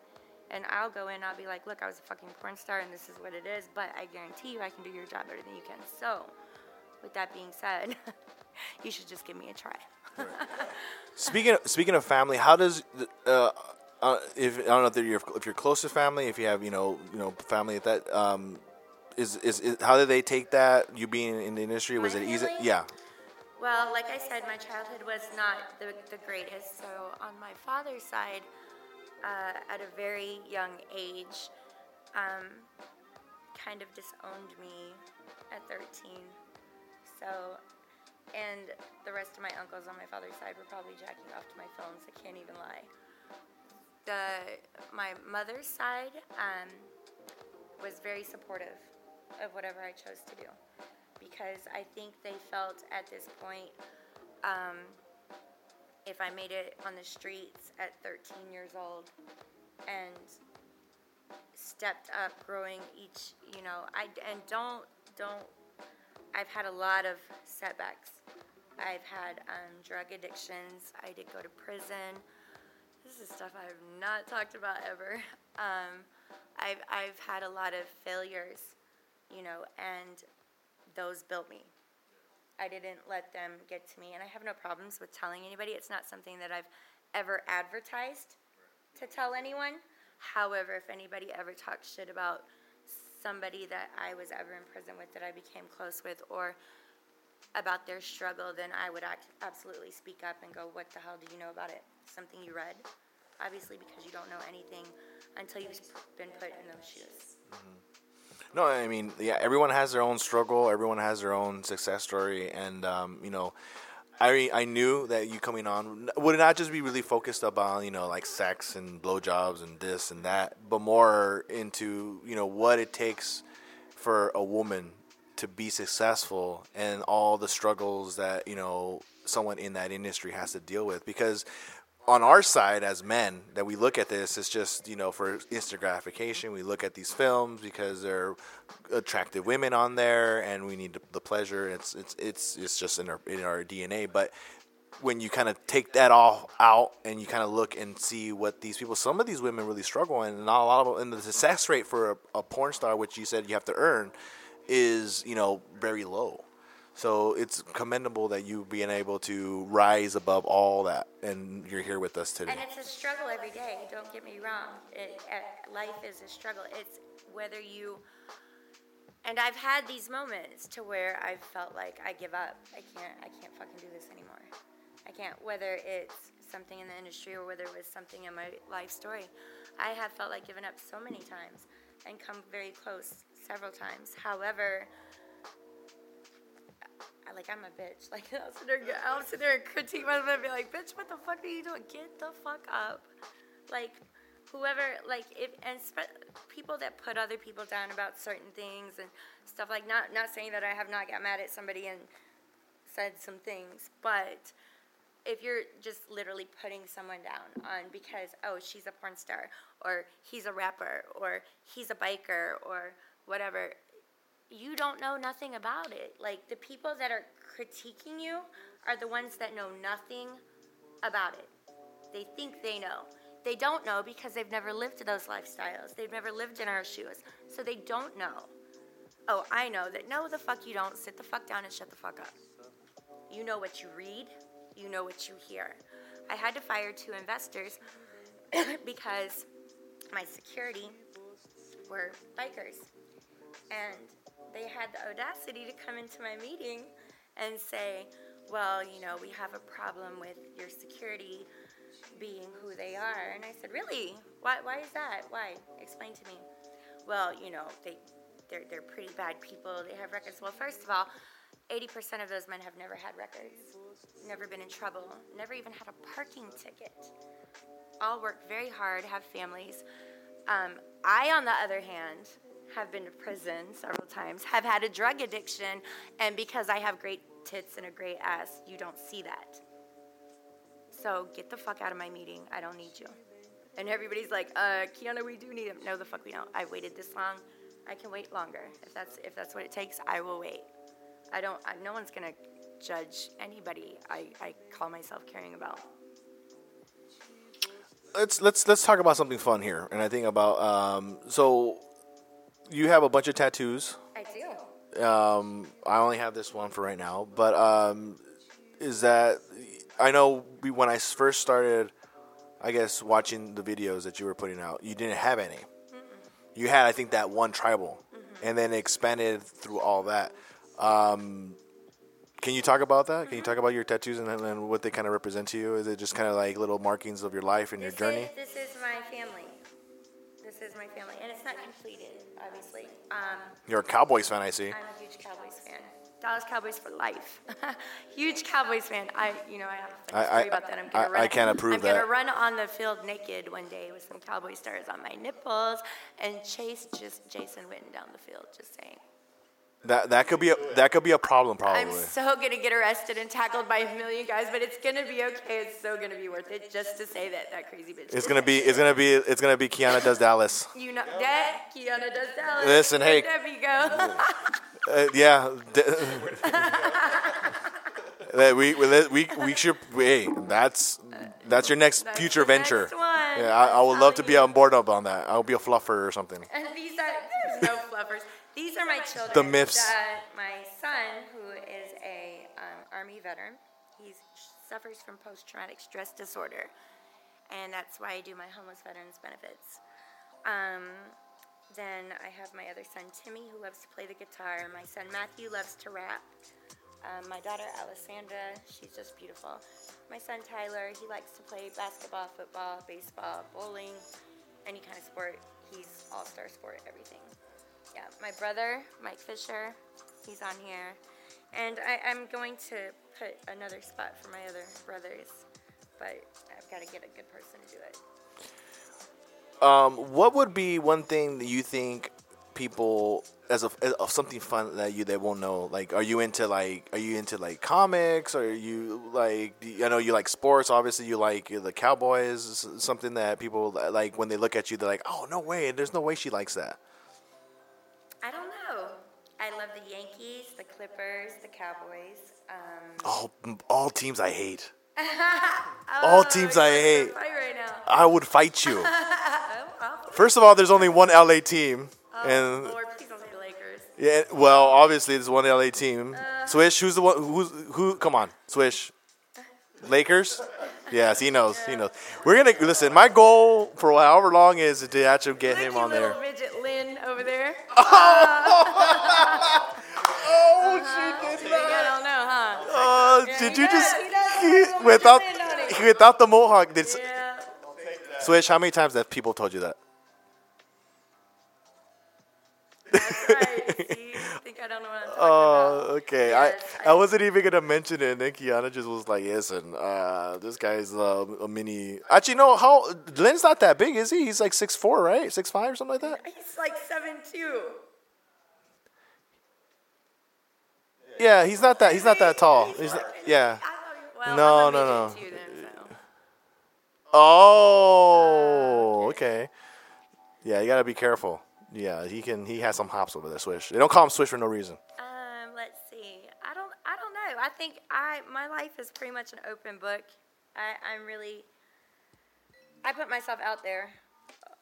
And I'll go in, I'll be like, look, I was a fucking porn star and this is what it is, but I guarantee you I can do your job better than you can. So, with that being said, *laughs* you should just give me a try. *laughs* Speaking of, speaking of family, how does uh, uh, if I don't know if you're if you're close to family, if you have you know you know family at that um, is, is is how did they take that? You being in the industry was My it easy? family? Yeah. Well, like I said, my childhood was not the, the greatest. So, on my father's side, uh, at a very young age, um, kind of disowned me at 13. So, and the rest of my uncles on my father's side were probably jacking off to my phones. I can't even lie. The my mother's side um, was very supportive of whatever I chose to do because I think they felt at this point um, if I made it on the streets at 13 years old and stepped up growing each you know I and don't don't I've had a lot of setbacks. I've had um, drug addictions. I did go to prison. This is stuff I've not talked about ever. Um, I've I've had a lot of failures you know and those built me I didn't let them get to me, and I have no problems with telling anybody. It's not something that I've ever advertised to tell anyone. However, if anybody ever talks shit about somebody that I was ever in prison with, that I became close with, or about their struggle, then I would act, absolutely speak up and go, "What the hell do you know about it? Something you read?" Obviously, because you don't know anything until you've been put in those shoes. Mm-hmm. No, I mean, yeah, everyone has their own struggle. Everyone has their own success story, and um, you know, I I knew that you coming on would not just be really focused upon you know like sex and blowjobs and this and that, but more into you know what it takes for a woman to be successful and all the struggles that you know someone in that industry has to deal with because on our side as men that we look at this it's just you know for instant gratification. We look at these films because they're attractive women on there and we need the pleasure. It's it's it's it's just in our in our DNA but when you kind of take that all out and you kind of look and see what these people some of these women really struggle and not a lot of them, and the success rate for a, a porn star which you said you have to earn is you know very low so it's commendable that you being able to rise above all that, and you're here with us today. And it's a struggle every day. Don't get me wrong. It, uh, life is a struggle. It's whether you. And I've had these moments to where I've felt like I give up. I can't. I can't fucking do this anymore. I can't. Whether it's something in the industry or whether it was something in my life story, I have felt like giving up so many times and come very close several times. However. I, like I'm a bitch. Like I'll sit there, I'll sit there and critique myself and be like, "Bitch, what the fuck are you doing? Get the fuck up!" Like whoever, like if and spe- people that put other people down about certain things and stuff like not not saying that I have not got mad at somebody and said some things, but if you're just literally putting someone down on because oh she's a porn star or he's a rapper or he's a biker or whatever you don't know nothing about it. Like the people that are critiquing you are the ones that know nothing about it. They think they know. They don't know because they've never lived those lifestyles. They've never lived in our shoes. So they don't know. Oh i know that no the fuck you don't. Sit the fuck down and shut the fuck up. You know what you read, you know what you hear. I had to fire two investors *coughs* because my security were bikers. And they had the audacity to come into my meeting and say, Well, you know, we have a problem with your security being who they are. And I said, Really? Why, why is that? Why? Explain to me. Well, you know, they, they're, they're pretty bad people. They have records. Well, first of all, 80% of those men have never had records, never been in trouble, never even had a parking ticket. All work very hard, have families. Um, I, on the other hand, have been to prison several times, have had a drug addiction, and because I have great tits and a great ass, you don't see that. So get the fuck out of my meeting. I don't need you. And everybody's like, uh, Kianna, we do need him. No, the fuck we don't. I waited this long. I can wait longer. If that's if that's what it takes, I will wait. I don't. I, no one's gonna judge anybody. I, I call myself caring about. let's let's let's talk about something fun here, and I think about um. So, you have a bunch of tattoos. I do. Um, I only have this one for right now, but um, is that I know we, when I first started, I guess watching the videos that you were putting out, you didn't have any. You had, I think, that one tribal, and then expanded through all that. Um, can you talk about that? Can you talk about your tattoos and, and what they kind of represent to you? Is it just kind of like little markings of your life and your journey? Is, this is my family. This is my family, and it's not completed, obviously. Um, You're a Cowboys fan, I see. I'm a huge Cowboys fan. Dallas Cowboys for life. *laughs* huge Cowboys fan. I, you know, I have a funny I- story I- about that. I'm gonna run. I can't *laughs* approve that. I'm that. gonna run on the field naked one day with some Cowboy stars on my nipples and chase just Jason Witten down the field. Just saying. That that could be a that could be a problem, probably. I'm so gonna get arrested and tackled by a million guys, but it's gonna be okay. It's so gonna be worth it just to say that that crazy bitch. It's gonna be it's gonna be it's gonna be Kianna does Dallas. *laughs* You know that Kianna does Dallas. Listen, hey. There we go. Uh, yeah. that *laughs* we we we we should. Hey, that's that's your next That's future venture. next. Yeah, I, I would love to be on board up on that. I'll be a fluffer or something. And these are there's no fluffers. These are my children. The myths. That my son, who is a um, army veteran, he suffers from post-traumatic stress disorder, and that's why I do my homeless veterans benefits. Um, then I have my other son Timmy, who loves to play the guitar. My son Matthew loves to rap. Um, my daughter Alessandra, she's just beautiful. My son Tyler, he likes to play basketball, football, baseball, bowling, any kind of sport. He's all star sport, everything. Yeah, my brother, Mike Fisher, he's on here. And I, I'm going to put another spot for my other brothers, but I've got to get a good person to do it. Um, what would be one thing that you think people as of, as something fun that you they won't know? Like, are you into like are you into like comics? Or are you like you- I know you like sports. Obviously, you like the Cowboys. Something that people like when they look at you, they're like, "Oh no way! There's no way she likes that." I don't know. I love the Yankees, the Clippers, the Cowboys. Um, All all teams I hate. *laughs* All teams I hate. right now. I would fight you. *laughs* Oh. First of all, there's only one LA team, and Lord, please don't say Lakers. Yeah, well, obviously there's one LA team. Swish, who's the one? Who's who? Come on, Swish. Lakers. Yes, he knows. He knows. We're gonna listen. My goal for however long is to actually get Look, him on little there. midget Lynn over there. Oh, *laughs* she did I don't know, huh? Oh, Yeah, did you does, just he does have a little without midget Lynn on it. without the mohawk? Did Yeah. Swish? How many times have people told you that? Right. See? *laughs* think I don't know what I'm talking Oh, about. okay. Yes, I, I wasn't even gonna mention it, and then Kianna just was like, "Listen, uh, this guy's uh, a mini." Actually, no. How Lynn's not that big, is he? He's like six four, right? Six five or something like that. He's like seven two. Yeah, he's not that. He's not that tall. He's not, yeah. I thought he, Well, No, I'm no, no. Too, then, so. Oh, okay. Yeah, you gotta be careful. Yeah, he can. He has some hops over there. Swish. They don't call him Swish for no reason. Um, let's see. I don't. I don't know. I think I my life is pretty much an open book. I, I'm really. I put myself out there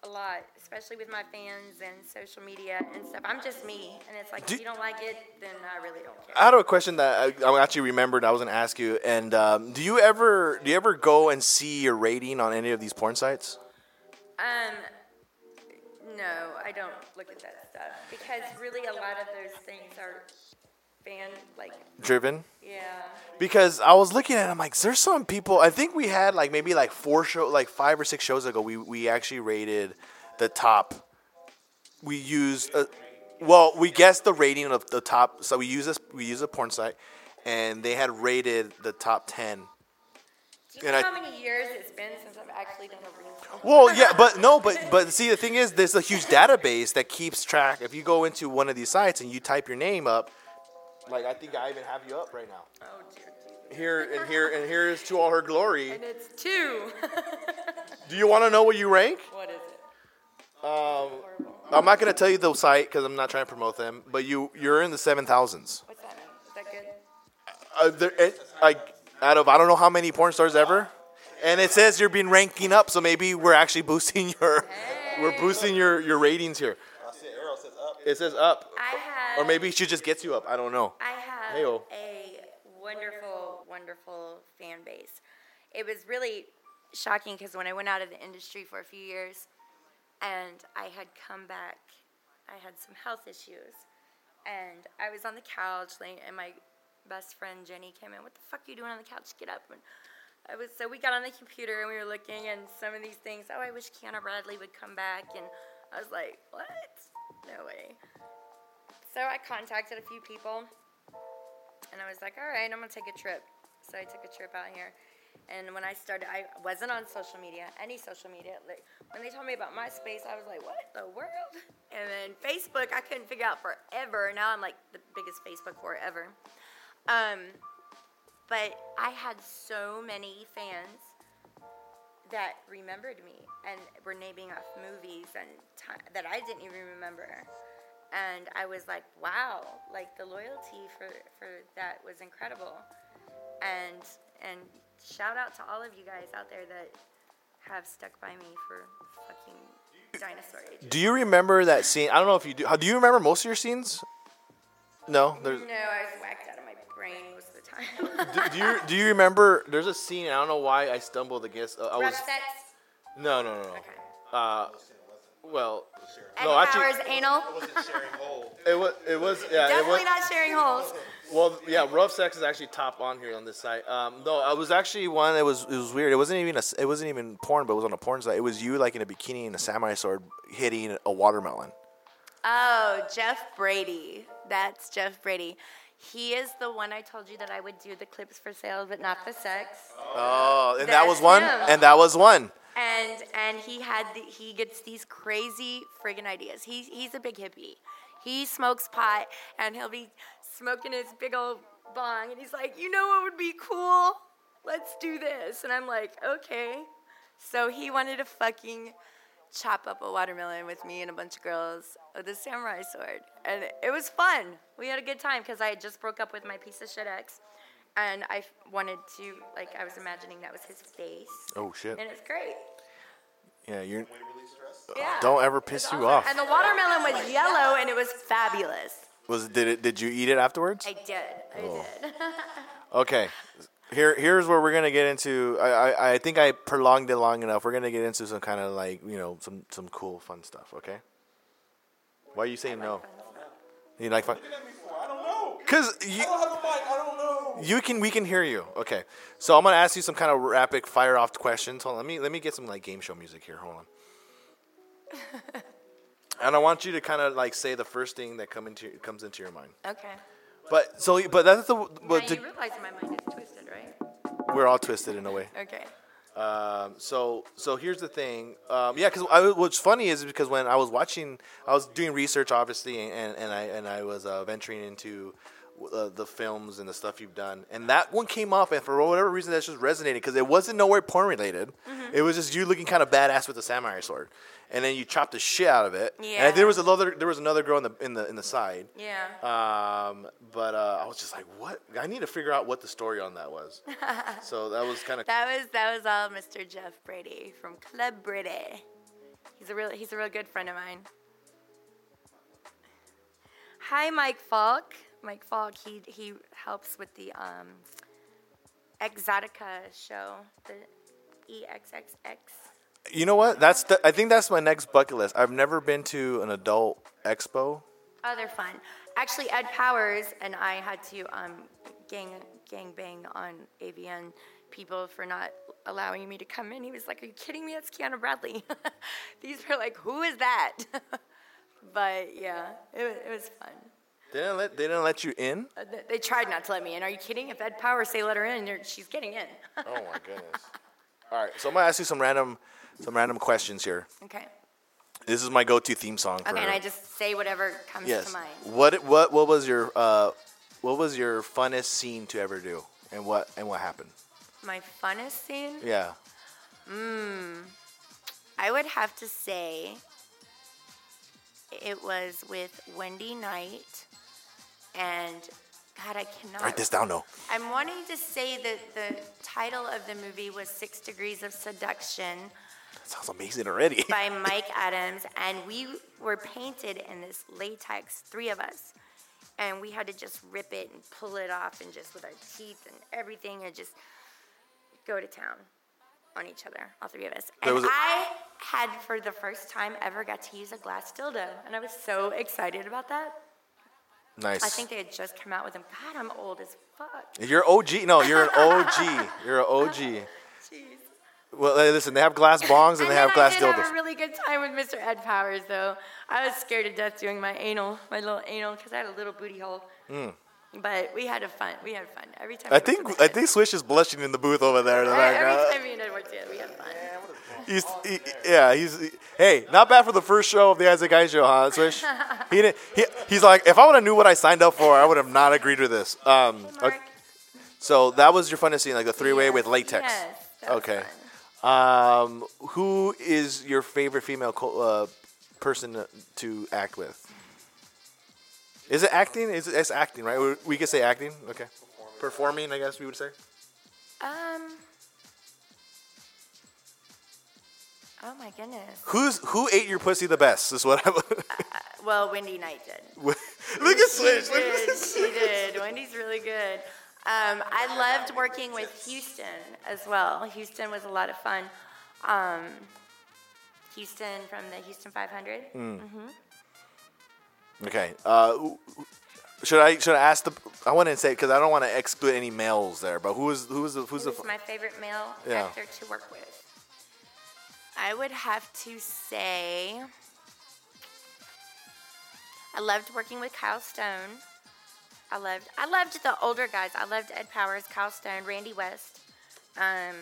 a lot, especially with my fans and social media and stuff. I'm just me, and it's like Do- if you don't like it, then I really don't care. I had a question that I, I actually remembered. I was gonna ask you. And um, do you ever do you ever go and see your rating on any of these porn sites? Um, no, I don't look at that stuff because really a lot of those things are fan like Driven. yeah. Because I was looking at, it, I'm like, there's some people. I think we had like maybe like four show, like five or six shows ago. We we actually rated the top. We used, uh, well, we guessed the rating of the top. So we use this, we use a porn site, and they had rated the top ten. Do you And know I- how many years it's been since I've actually done a research? Well, yeah, but no, but but see, the thing is, there's a huge database that keeps track. If you go into one of these sites and you type your name up, like I think I even have you up right now. Oh dear, Jesus. Here and here and here is to all her glory. And it's two. *laughs* Do you want to know what you rank? what is it? Um, I'm not gonna tell you the site because I'm not trying to promote them. But you you're in the seven thousands. What's that mean? Is that good? Uh, there, it, like out of I don't know how many porn stars ever, and it says you're being ranking up. So maybe we're actually boosting *laughs* your we're boosting your your ratings here. I see arrow says up. It says up, I have. or maybe she just gets you up. I don't know. I have Heyo. a wonderful, wonderful fan base. It was really shocking because when I went out of the industry for a few years and I had come back, I had some health issues. And I was on the couch laying, and my best friend Jenny came in. What the fuck are you doing on the couch? Get up! And I was so we got on the computer and we were looking and some of these things. Oh, I wish Kianna Bradley would come back, and I was like, what? No way. So I contacted a few people, and I was like, all right, I'm gonna take a trip. So I took a trip out here. And when I started, I wasn't on social media, any social media. Like when they told me about MySpace, I was like, "What the world?" And then Facebook, I couldn't figure out forever. Now I'm like the biggest Facebook forever. Um, but I had so many fans that remembered me and were naming off movies and ti that I didn't even remember. And I was like, wow, like the loyalty for, for that was incredible. And and shout out to all of you guys out there that have stuck by me for fucking dinosaur age. Do you remember that scene? I don't know if you do. how- Do you remember most of your scenes? No. There's. No, I was whacked out of my most of the time. *laughs* Do, do you *laughs* do you remember? There's a scene. I don't know why I stumbled against. Uh, I was. Sex. No, no, no, no. Okay. Uh, well, Eddie no, actually, Powers anal. It wasn't sharing hole. it was. It was. Yeah, it Definitely was. not sharing holes. Well, yeah, rough sex is actually top on here on this site. Um, no, I was actually one. It was it was weird. It wasn't even a. It wasn't even porn, but it was on a porn site. It was you like in a bikini and a samurai sword hitting a watermelon. Oh, Jeff Brady. That's Jeff Brady. He is the one I told you that I would do the clips for sale, but not the sex. Oh, and that was one. him. And that was one. And and he had the, he gets these crazy friggin' ideas. He's he's a big hippie. He smokes pot and he'll be smoking his big old bong and he's like, you know what would be cool? Let's do this. And I'm like, okay. So he wanted to fucking chop up a watermelon with me and a bunch of girls with a samurai sword. And it was fun. We had a good time because I had just broke up with my piece of shit ex. And I wanted to, like, I was imagining that was his face. Oh shit. And it's great. Yeah, you're. When he released the rest. Yeah. Don't ever piss It's you off. And the watermelon was yellow and it was fabulous. Was did it? Did you eat it afterwards? I did. I Oh. did. *laughs* Okay. Here, here's where we're gonna get into. I, I, I think I prolonged it long enough. We're gonna get into some kind of like you know some some cool fun stuff. Okay. Why are you saying no? You like fun? I don't know. Cause you I don't have a mic. I don't know. you can we can hear you. Okay. So I'm gonna ask you some kind of rapid fire off questions. Hold on. Let me let me get some like game show music here. Hold on. *laughs* and I want you to kind of like say the first thing that come into comes into your mind. Okay. But so but that's the Now to, you realize my mind is twisted, right? We're all twisted in a way. Okay. Um, so so here's the thing. Um, yeah, because what's funny is because when I was watching, I was doing research, obviously, and, and I and I was uh, venturing into uh, the films and the stuff you've done, and that one came up, and for whatever reason, that's just resonated because it wasn't nowhere porn related. Mm-hmm. It was just you looking kind of badass with a samurai sword, and then you chopped the shit out of it. Yeah. And there was another, there was another girl in the in the in the side. Yeah. Um, but uh, I was just like, what? I need to figure out what the story on that was. *laughs* so that was kind of That was that was all Mr. Jeff Brady from Club Brady. He's a real he's a real good friend of mine. Hi, Mike Falk. Mike Falk. He he helps with the um, Exxxotica show, the EXXX. You know what? That's the, I think that's my next bucket list. I've never been to an adult expo. Oh, they're fun. Actually, Ed Powers and I had to um, gang gang bang on AVN people for not allowing me to come in. He was like, "Are you kidding me? That's Kianna Bradley." *laughs* These were like, "Who is that?" *laughs* but yeah, it it was fun. They didn't let they didn't let you in. Uh, th- They tried not to let me in. Are you kidding? If Ed Powers say let her in, you're- she's getting in. *laughs* Oh my goodness. All right, so I'm gonna ask you some random some random questions here. okay. This is my go-to theme song. For Okay, and I just say whatever comes yes. to mind. What what what was your uh what was your funnest scene to ever do, and what and what happened? My funnest scene. Yeah. I would have to say it was with Wendy Knight and God, I cannot. Write this down, though. I'm wanting to say that the title of the movie was Six Degrees of Seduction That sounds amazing already. *laughs* by *laughs* Mike Adams, and we were painted in this latex, three of us, and we had to just rip it and pull it off, and just with our teeth and everything, and just go to town on each other, all three of us. There And was a- I had, for the first time ever, got to use a glass dildo, and I was so excited about that. Nice. I think they had just come out with them. God, I'm old as fuck. you're OG. No, you're an OG. *laughs* You're an OG. Jeez. Well, hey, listen, they have glass bongs and, they have glass I did dildos. have a really good time with Mr. Ed Powers, though. I was scared to death doing my anal, my little anal, because I had a little booty hole. But we had a fun. We had fun every time. I think I think Swish is blushing in the booth over there. in the every uh, time me and Ed worked together, we had fun. He's, he, yeah, he's he- hey, not bad for the first show of the Isaac Guy show, huh, Swish? he didn't. He, he's like, if I would have knew what I signed up for, I would have not agreed with this. Um, okay, so that was your funnest scene, like the three-way Yes, with latex. Yes. Okay. Um, who is your favorite female co- uh, person to act with? Is it acting? Is it, it's acting, right? We- We could say acting. Okay. Performing, I guess we would say. Um. Oh my goodness. Who's who ate your pussy the best? Is what I. *laughs* Well, Wendy Knight did. *laughs* Look at Swish. She did. She did. Wendy's really good. Um, I loved working with Houston as well. Houston was a lot of fun. Um, Houston from the Houston 500. Okay. Uh, should I should I ask the? I want to say because I don't want to exclude any males there. But who is who is the who's the? Who's my favorite male Yeah. actor to work with? I would have to say I loved working with Kyle Stone. I loved I loved the older guys. I loved Ed Powers, Kyle Stone, Randy West, um,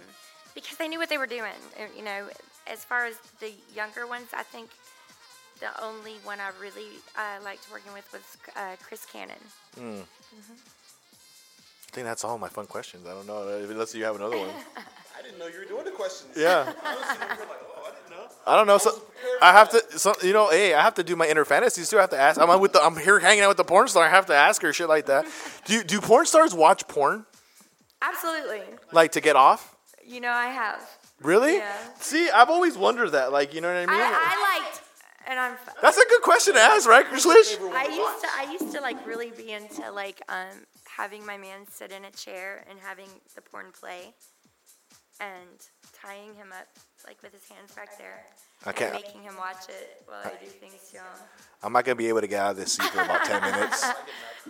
because they knew what they were doing. Uh, You know, as far as the younger ones, I think the only one I really uh, liked working with was uh, Chris Cannon. I think that's all my fun questions. I don't know uh, unless you have another one. *laughs* I didn't know you were doing the questions. Yeah. *laughs* I was sitting here like, oh, I didn't know. I don't know. So I have to. So, you know, hey, I have to do my inner fantasies too. I have to ask. I'm with the. I'm here hanging out with the porn star. I have to ask her shit like that. *laughs* Do do porn stars watch porn Absolutely. like to get off? You know, I have. Really? Yeah. See, I've always wondered that. Like, you know what I mean? I, I liked, and I'm. That's a good question to ask, right, Swish? I used to. I used to like really be into like um having my man sit in a chair and having the porn play, and tying him up like with his hands back there. I can't- And making him watch it while I do things to him. I'm not gonna be able to get out of this seat for about ten minutes. *laughs*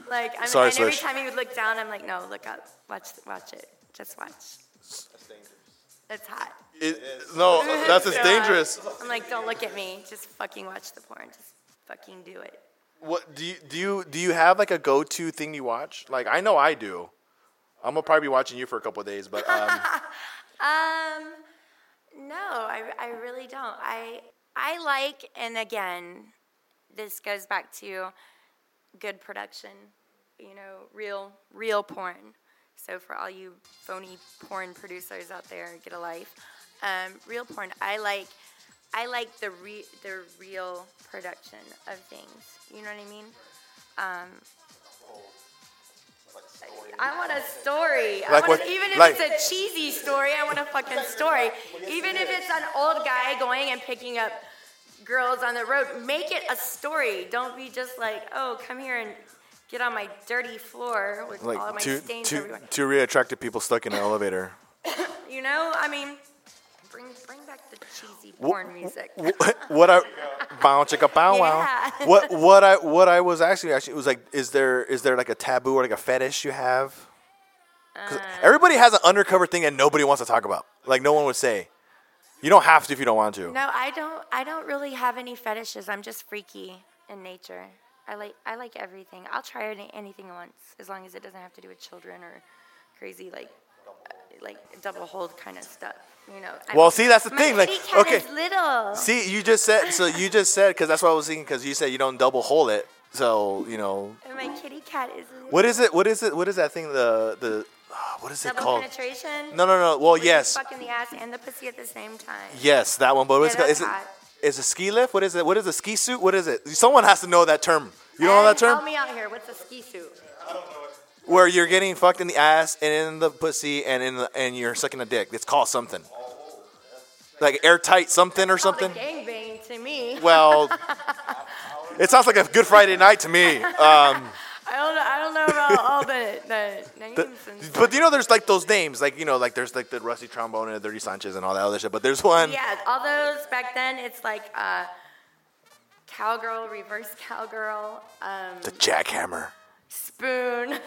Like, I mean, Sorry, and every Swish. time he would look down, I'm like, no, look up, watch, watch it, just watch. It's hot. It, no, *laughs* that's just So, uh, dangerous. I'm like, don't look at me, just fucking watch the porn, just fucking do it. What do you do? You do you have like a go-to thing you watch? Like, I know I do. I'm gonna probably be watching you for a couple days, but um, *laughs* Um, no, I, I really don't. I I like, and again, this goes back to good production. you know, real, real porn. So for all you phony porn producers out there, get a life. Um, real porn. I like, I like the re- the real production of things. You know what I mean? Um, I want a story. I want what- even if like- it's a cheesy story, I want a fucking story. Even if it's an old guy going and picking up girls on the road, make it a story. Don't be just like, oh, come here and get on my dirty floor with all of my two, stains two, everywhere. two really attractive people stuck in an elevator. *coughs* You know, I mean, bring bring back the cheesy porn music. Wh- what I bow chicka bow wow. Yeah. *laughs* What what I what I was actually actually it was like is there is there like a taboo or like a fetish you have? 'Cause Uh. everybody has an undercover thing and nobody wants to talk about. Like no one would say. You don't have to if you don't want to. No, I don't. I don't really have any fetishes. I'm just freaky in nature. I like I like everything. I'll try anything once, as long as it doesn't have to do with children or crazy like like double hold kind of stuff. You know. I Well, mean, see, that's the thing, like, okay. little. See, you just said so. You just said because that's what I was thinking. Because you said you don't double hole it. So you know And my kitty cat is little. what is it? What is it? What is that thing? The the *sighs* what is it double called? penetration. No, no, no. Well, yes, Fuck in the ass and the pussy at the same time. yes, that one. But what's Yeah, it? Is hot. Is a ski lift? What is it? What is a ski suit? What is it? Someone has to know that term. You don't know that And Help term? me out here. What's a ski suit? Where you're getting fucked in the ass and in the pussy and in the, and you're sucking a dick. It's called something. Like airtight something or something. Gang bang to me. Well, it sounds like a Good Friday night to me. Um, *laughs* I don't know. I don't know about all the, the names stuff. but you know, there's like those names, like you know, like there's like the Rusty Trombone and the Dirty Sanchez and all that other shit. But there's one. Yeah, all those back then. It's like uh, cowgirl, reverse cowgirl, um, The jackhammer. Spoon,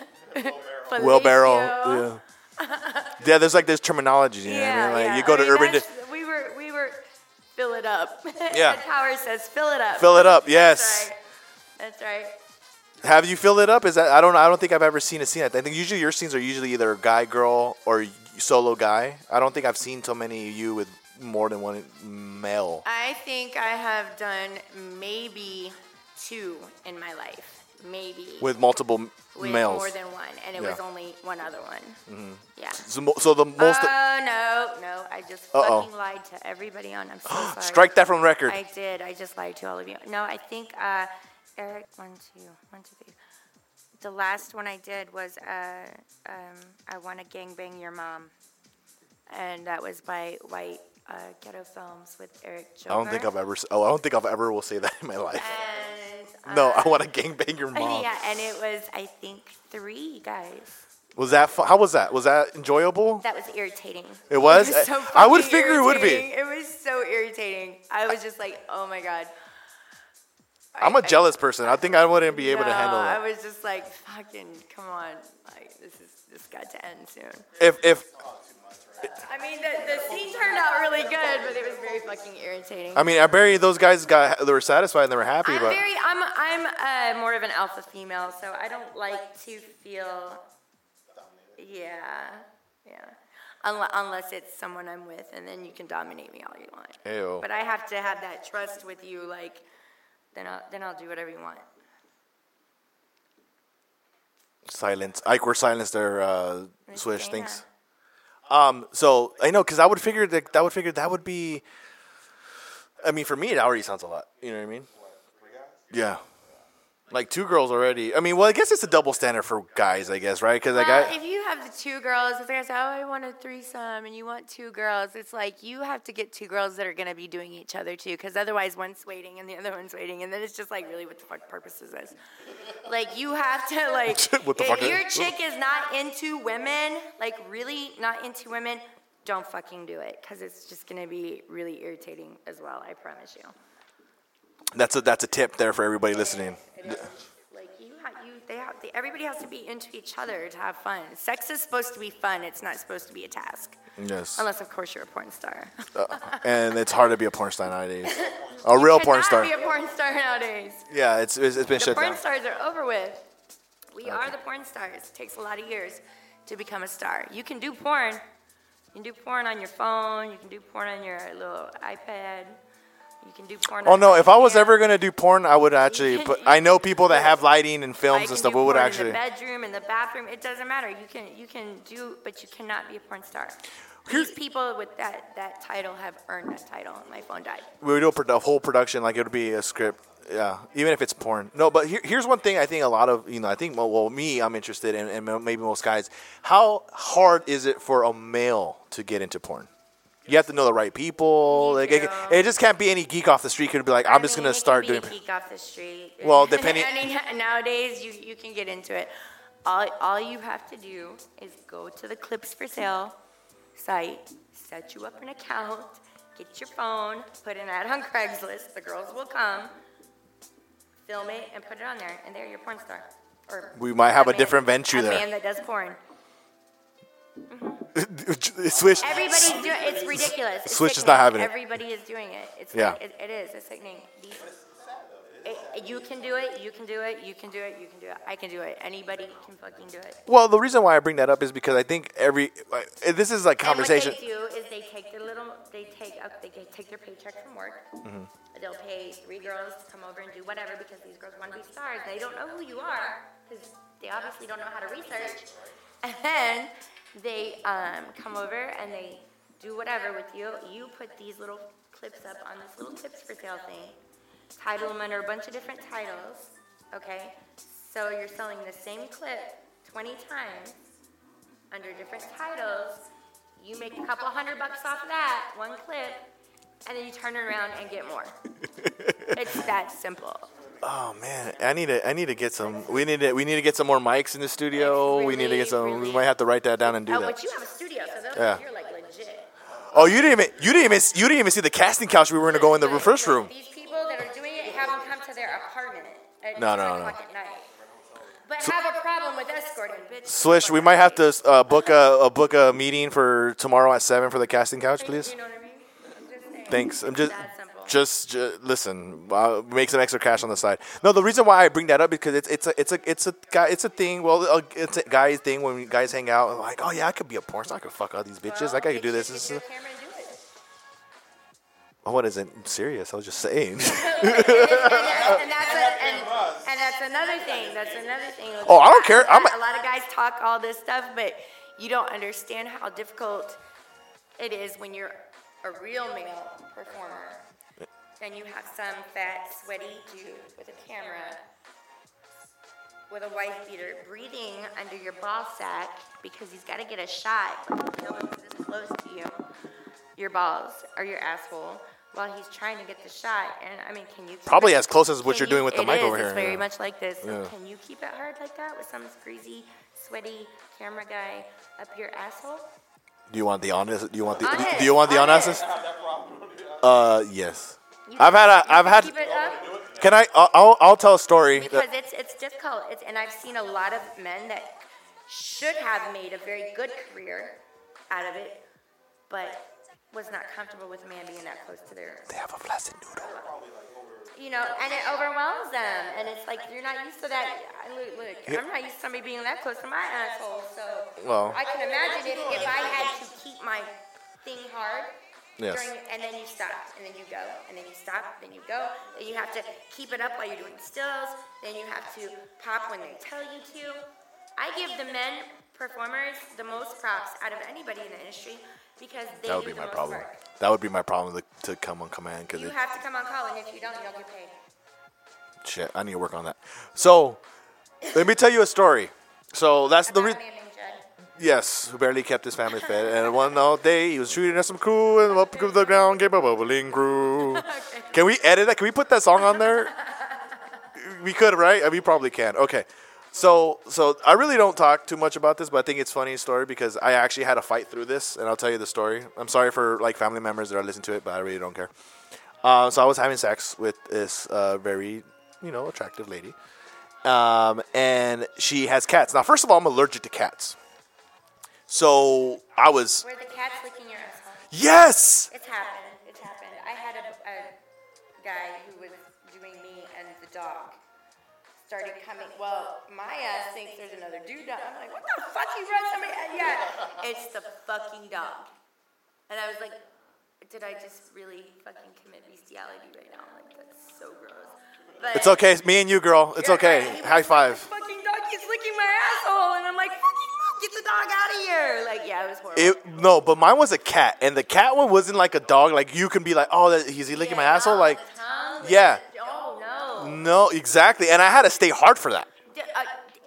Wheelbarrow. *laughs* fellatio. Yeah. yeah, there's like this terminology. You know what I mean? Like yeah. you go I to mean, urban. that's- We were we were fill it up. *laughs* Yeah. the tower says fill it up. Fill it up. Yes. That's right. That's right. Have you filled it up? Is that I don't. I don't think I've ever seen a scene. I think usually your scenes are usually either guy, girl, or solo guy. I don't think I've seen so many of you with more than one male. I think I have done maybe two in my life. Maybe. With multiple With males. more than one, and it Yeah. was only one other one. Yeah. so, so the most. Oh no, no! I just Uh-oh. fucking lied to everybody on. I'm so *gasps* sorry. strike that from record. I did. I just lied to all of you. No, I think uh, Eric. One, two, one, two, three. The last one I did was uh, um, I want to gangbang your mom, and that was by White uh, Ghetto Films with Eric Joker. I don't think I've ever. Oh, I don't think I've ever will say *laughs* that in my life. And, No, uh, I want to gangbang your *laughs* mom. Yeah, and it was I think three guys. Was that? Fu- how was that? Was that enjoyable? That was irritating. It was? *laughs* so I- I would figure it would be. It was so irritating. I was just like, oh my god. I'm a a jealous person. I think I wouldn't be able to handle I was just like, fucking, come on, like this is this got to end soon. If if I mean, the, the scene turned out really good, but it was very fucking irritating. I mean, I bet those guys got they were satisfied and they were happy, I'm but very, I'm, I'm uh, more of an alpha female, so I don't like to feel, yeah, yeah. Unless, unless it's someone I'm with, and then you can dominate me all you want. Ew. But I have to have that trust with you, like, then I'll, then I'll do whatever you want. silence. Ike, we're silence their uh, swish Yeah. things. Um, so I know because I would figure that that would figure that would be. I mean, for me, it already sounds a lot. You know what I mean? Yeah. Like two girls already. I mean, well, I guess it's a double standard for guys, I guess, right? Because like Well, I, if you have the two girls, if they say, "Oh, I want a threesome," and you want two girls, it's like you have to get two girls that are gonna be doing each other too, because otherwise one's waiting and the other one's waiting, and then it's just like, really, what the fuck purpose is this? Like you have to *laughs* like, What the if fuck is- your chick is not into women, like really not into women, don't fucking do it, because it's just gonna be really irritating as well. I promise you. That's a that's a tip there for everybody listening. Like you, ha- you, they have, they, everybody has to be into each other to have fun. Sex is supposed to be fun. It's not supposed to be a task, Yes. unless of course you're a porn star. Uh, and it's hard to be a porn star nowadays. *laughs* A real porn star. be a porn star nowadays. Yeah, it's it's, it's been The shut porn down. stars are over with. We are the porn stars. It takes a lot of years to become a star. You can do porn. You can do porn on your phone. You can do porn on your little iPad. You can do porn. Oh no! If I was ever gonna do porn, I would actually. can- Put, I know people that have lighting and films and stuff. We would actually. in the bedroom, in the bathroom. It doesn't matter. You can you can do, but you cannot be a porn star. Here- These people with that that title have earned that title. My phone died. we would do a, a whole production like it would be a script. Yeah, even if it's porn. No, but here, here's one thing I think a lot of you know I think well, well me I'm interested in and maybe most guys. How hard is it for a male to get into porn? You have to know the right people. Like, it, it just can't be any geek off the street could be like, I'm I just mean, gonna it can start be doing. a geek off the street. *laughs* Well, *laughs* depending- I mean, *laughs* nowadays you you can get into it. All all you have to do is go to the Clips for Sale site, set you up an account, get your phone, put an ad on Craigslist. The girls will come, film it, and put it on there, and they're your porn star. Or We might have a man- different venture a there. man that does porn. Mm-hmm. Switch. Everybody's doing. It's ridiculous. It's Switch is not having it. Everybody is doing it. It's Yeah. like- it, it is. It's sickening. It- you can do it. You can do it. You can do it. You can do it. I can do it. Anybody can fucking do it. Well, the reason why I bring that up is because I think every like, this is like conversation. And what they do is they take their little. They take up. They take their paycheck from work. Mm-hmm. They'll pay three girls to come over and do whatever because these girls want to be stars. They don't know who you are because they obviously don't know how to research. *laughs* And then they um, come over and they do whatever with you. You put these little clips up on this little Clips for Sale thing. Title them under a bunch of different titles. Okay, so you're selling the same clip 20 times under different titles. You make a couple hundred bucks off that one clip, and then you turn it around and get more. *laughs* it's that simple. Oh man, I need to I need to get some. We need to we need to get some more mics in the studio. It's we need to get really, some. We might have to write that down and do Oh, that. but you have a studio, so those Yeah. you're like legit. Oh, you didn't even you didn't even you didn't even see the casting couch. We were gonna go in the first room. These people that are doing it have them come to their apartment at No, 10 no, no. at night. But have a problem with escorting, bitch. Swish, we might have to uh, book a, a book a meeting for tomorrow at seven for the casting couch, please. You know what I mean? I'm. Thanks. I'm just, That just, ju- listen. Uh, make some extra cash on the side. No, the reason why I bring that up is because it's it's a it's a it's a guy it's a thing. Well, uh, it's a guys thing when guys hang out. Like, oh yeah, I could be a porn star. I could fuck all these bitches. Well, like I could do this. this, your this. camera and do it. Oh, what isn't I'm serious? I was just saying. *laughs* and, *laughs* that's a, and, and that's another thing. That's another thing. Oh, I don't care. I'm- a lot of guys talk all this stuff, but you don't understand how difficult it is when you're a real male performer and you have some fat, sweaty dude with a camera with a wife beater breathing under your ball sack because he's got to get a shot. No one's this close to you, your balls or your asshole, while he's trying to get the shot. And I mean, can you keep Probably as close as what you're you- doing with the mic is, over It's here, very yeah. much like this. So Yeah. can you keep it hard like that with some greasy, sweaty camera guy up your asshole? do you want the honest? Do you want the? Honest, do you want the honest. honest? Uh, yes. I've had a, I've had. Keep it up. Can I? I'll, I'll, tell a story. Because that- it's it's difficult, it's, and I've seen a lot of men that should have made a very good career out of it, but was not comfortable with a man being that close to their, they have a flaccid noodle. you know, and it overwhelms them, and it's like you're not used to that. Look, look, I'm not used to somebody being that close to my asshole, so Well. I can imagine if, if I had to keep my thing hard. Yes. During, and then you stop, and then you go, and then you stop, then you go. Then you have to keep it up while you're doing stills. Then you have to pop when they tell you to. I give the men performers the most props out of anybody in the industry because they That would do be the my most problem. work. That would be my problem to, to come on command because You have to come on call, and if you don't, you don't get paid. shit. I need to work on that. So, let me tell you a story. So that's the reason. Yes, who barely kept his family fed. And one all day he was shooting at some crew and up to the ground gave a bubbling crew. *laughs* Can we edit that? Can we put that song on there? We could, right? Uh, We probably can. Okay. So, so I really don't talk too much about this, but I think it's a funny story because I actually had a fight through this, and I'll tell you the story. I'm sorry for like family members that are listening to it, but I really don't care. Uh, so I was having sex with this uh, very, you know, attractive lady, um, and she has cats. Now, first of all, I'm allergic to cats. So I was Were the cats licking your asshole? yes. It's happened. It's happened. I had a, a guy who was doing me and the dog started coming. Well, my ass thinks there's another dude down. I'm like, what the fuck? You brought somebody? Yeah, it's the fucking dog. And I was like, did I just really fucking commit bestiality right now? Like that's so gross. But It's okay. It's me and you, girl. It's okay. High five. Fucking dog keeps licking my asshole, and I'm like, fucking no, get the dog out of here. Like, yeah, it was horrible. It no, but mine was a cat, and the cat one wasn't like a dog. Like you can be like, oh, that, is he licking my asshole? Like, yeah. Oh no. no, exactly. And I had to stay hard for that.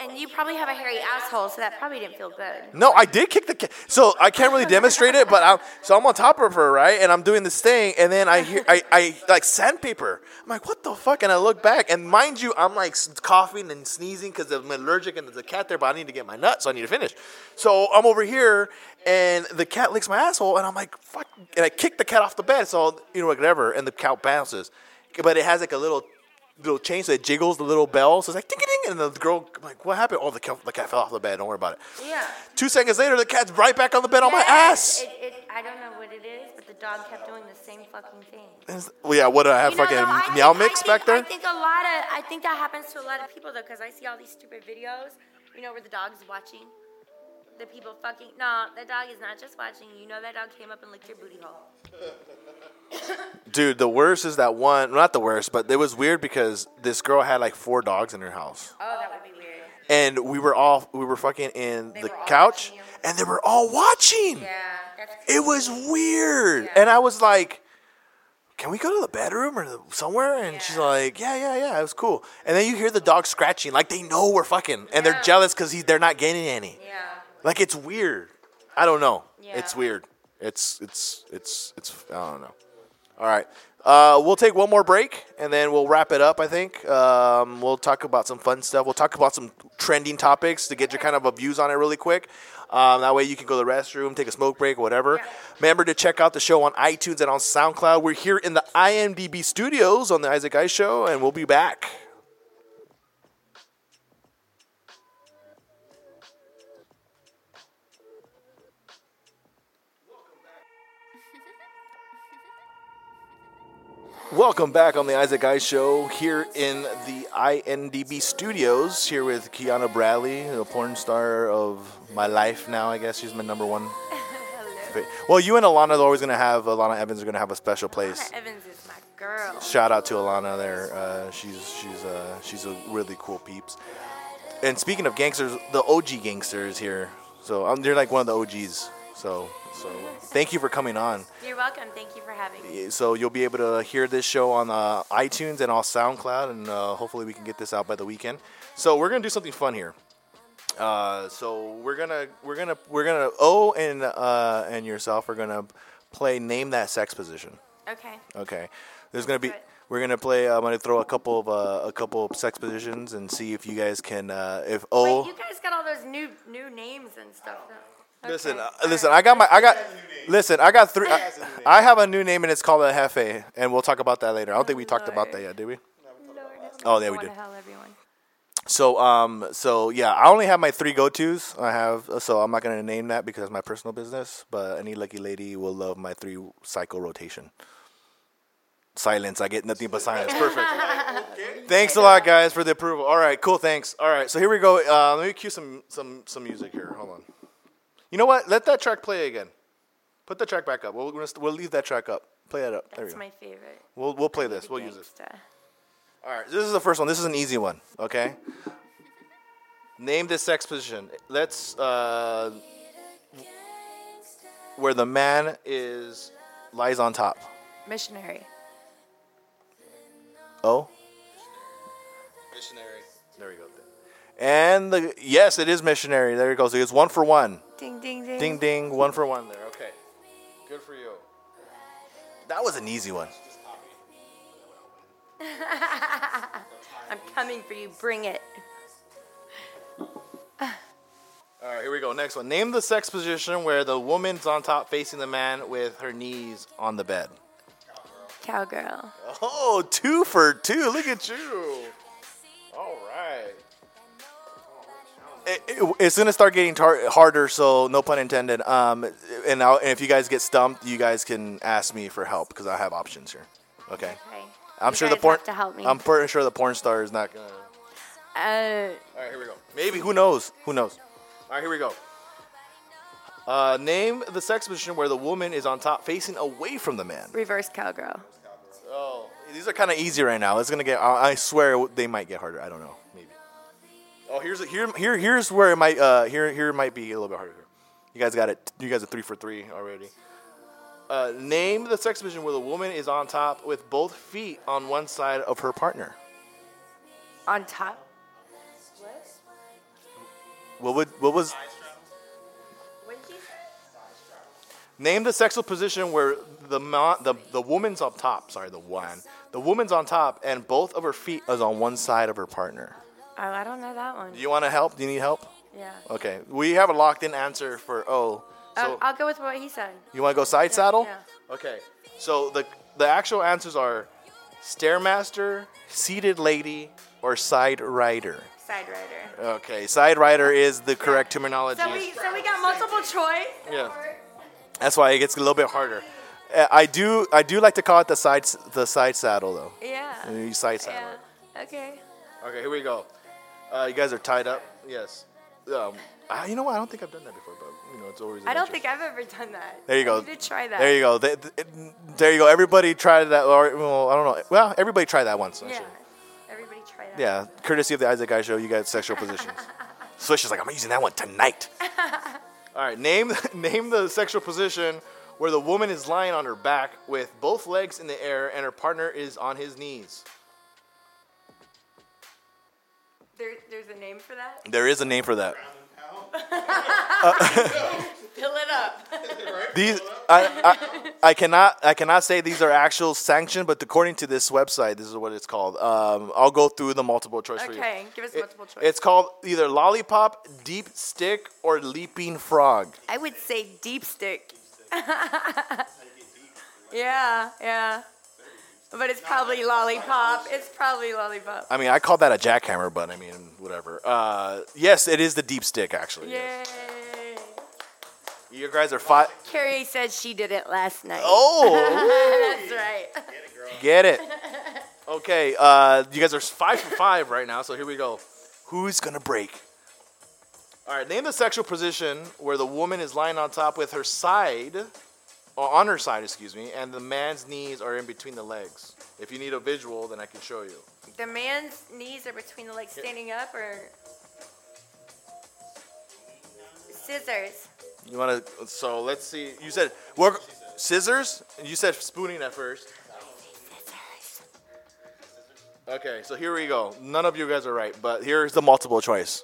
And you probably have a hairy asshole, so that probably didn't feel good. No, I did kick the cat. So I can't really demonstrate it, but I'm so I'm on top of her, right? And I'm doing this thing, and then I hear I, I like sandpaper. I'm like, what the fuck? And I look back, and mind you, I'm like coughing and sneezing because I'm allergic, and there's a cat there, but I need to get my nut, so I need to finish. So I'm over here, and the cat licks my asshole, and I'm like, fuck, and I kick the cat off the bed, so you know whatever, and the cat bounces, but it has like a little little chain so it jiggles the little bell, so it's like ding a ding, and the girl I'm like, what happened? Oh, the cat, the cat fell off the bed. Don't worry about it. Yeah. Two seconds later, the cat's right back on the bed on my ass. It, it, I don't know what it is, but the dog kept doing the same fucking thing. It's- Well, yeah, what did I have? You know, fucking though, I meow think- mix I back there? I think a lot of, I think that happens to a lot of people though, because I see all these stupid videos, you know, where the dog's watching the people fucking. No, the dog is not just watching. You know, that dog came up and licked your booty hole. *laughs* Dude, the worst is that one. Not the worst, but it was weird because this girl had like four dogs in her house, Oh, that would be weird. and we were all we were fucking in the were all couch, watching you. and they were all watching. Yeah, that's. It was weird, and I was like. Can we go to the bedroom or the- somewhere? And she's like, yeah, yeah, yeah, it was cool. And then you hear the dog scratching, like they know we're fucking, and they're jealous because they're not getting any. Yeah. Like it's weird. I don't know. Yeah. It's weird. It's it's it's it's I don't know. All right. Uh, we'll take one more break and then we'll wrap it up. I think um, we'll talk about some fun stuff. We'll talk about some trending topics to get your kind of a views on it really quick. Um, that way you can go to the restroom, take a smoke break, whatever. Yeah. Remember to check out the show on iTunes and on SoundCloud. We're here in the InDb studios on the Isaac Ice Show, and we'll be back. Welcome back on the Isaac Ice Show here in the InDb studios, here with Kianna Bradley, the porn star of my life now, I guess. She's my number one. *laughs* fa- Well, you and Alana are always going to have, Alana Evans are going to have a special place. Evans is my girl. Shout out to Alana there. Uh, she's she's uh, she's a really cool peeps. And speaking of gangsters, the OG gangsters here. So um, they're like one of the OGs. So so thank you for coming on. You're welcome. Thank you for having me. So you'll be able to hear this show on uh, iTunes and on SoundCloud, and uh, hopefully we can get this out by the weekend. So we're gonna do something fun here. Uh, so we're gonna we're gonna we're gonna O and uh, and yourself are gonna play name that sex position. Okay. Okay. There's gonna be we're gonna play. I'm gonna throw a couple of uh, a couple of sex positions and see if you guys can uh, if O. Wait, you guys got all those new new names and stuff. though. Listen, uh, listen. right. I got my. I got. Listen, I got three. I, I have a new name and it's called a Hefe, and we'll talk about that later. I don't think we talked about that yet, did we? Lord, Oh, yeah, we did. hell, everyone. So, um, so yeah, I only have my three go tos. I have, so I'm not gonna name that because it's my personal business. But any lucky lady will love my three cycle rotation. Silence. I get nothing but silence. Perfect. Thanks a lot, guys, for the approval. All right, cool. Thanks. All right, so here we go. Uh, let me cue some some some music here. Hold on. You know what? Let that track play again. Put the track back up. We'll we'll, we'll leave that track up. Play that up. That's my favorite. We'll we'll play this. We'll use this. All right, this is the first one. This is an easy one. Okay. Name this sex position. Let's uh, where the man is lies on top. Missionary. Oh. Missionary. There we go. And the yes, it is missionary. There it goes. It's one for one. Ding ding ding. Ding ding. One for one there. Okay. Good for you. That was an easy one. *laughs* I'm coming for you. Bring it. All right, here we go. Next one. Name the sex position where the woman's on top facing the man with her knees on the bed. Cowgirl. Oh, two for two. Look at you. It, it- it's gonna start getting tar- harder, so no pun intended. Um, and, and if you guys get stumped, you guys can ask me for help because I have options here. Okay. Okay. I'm You sure the porn. to help me. I'm pretty sure the porn star is not gonna. Uh, All right, here we go. Maybe who knows? Who knows? All right, here we go. Uh, name the sex position where the woman is on top, facing away from the man. Reverse cowgirl. Oh, these are kind of easy right now. It's gonna get. I I swear they might get harder. I don't know. Oh, here's a, here here here's where it might uh here here it might be a little bit harder. You guys got it. You guys are three for three already. Uh, name the sex position where the woman is on top with both feet on one side of her partner. On top. What would what was? What did you say? Name the sexual position where the ma- the the woman's on top. Sorry, the one. The woman's on top and both of her feet is on one side of her partner. Oh, I don't know that one. Do you want to help? Do you need help? Yeah. Okay, we have a locked-in answer for O. So um, I'll go with what he said. you want to go side saddle? yeah. Okay. So the the actual answers are stairmaster, seated lady, or side rider. Side rider. Okay, side rider is the correct terminology. So we so we got multiple choice. Yeah. That's why it gets a little bit harder. Uh, I do I do like to call it the side the side saddle though. Yeah. You side saddle. Yeah. Okay. Okay, here we go. Uh, you guys are tied up. Yes. Um, I, you know what? I don't think I've done that before, but you know it's always. I don't think I've ever done that. There you I go. need to try that. There you go. Th- th- there you go. Everybody tried that. Or well, I don't know. Well, everybody tried that once. Yeah. Actually. Everybody try that. Yeah. Courtesy of the Isaac Guy Show, you got sexual positions. *laughs* Swish is like, I'm using that one tonight. *laughs* All right. Name *laughs* name the sexual position where the woman is lying on her back with both legs in the air and her partner is on his knees. There, there's a name for that. There is a name for that. Fill *laughs* *laughs* it up. *laughs* These I, I, I cannot I cannot say these are actual sanctioned, but according to this website, this is what it's called. Um, I'll go through the multiple choice for you. Okay, give us It- multiple choice. It's called either lollipop, deep stick, or leaping frog. I would say deep stick. yeah, yeah. But it's probably lollipop. It's probably lollipop. I mean, I call that a jackhammer, but I mean, whatever. Uh, yes, it is the deep stick, actually. yes. Yay. You guys are five. Carrie said she did it last night. Oh, *laughs* That's right. get it. Okay, uh, you guys are five for five right now, so here we go. Who's gonna break? All right, name the sexual position where the woman is lying on top with her side, on her side, excuse me, and the man's knees are in between the legs. If you need a visual, then I can show you. The man's knees are between the legs standing up or scissors. You want to? So let's see. You said work scissors. You said spooning at first. Okay, so here we go. None of you guys are right, but here's the multiple choice: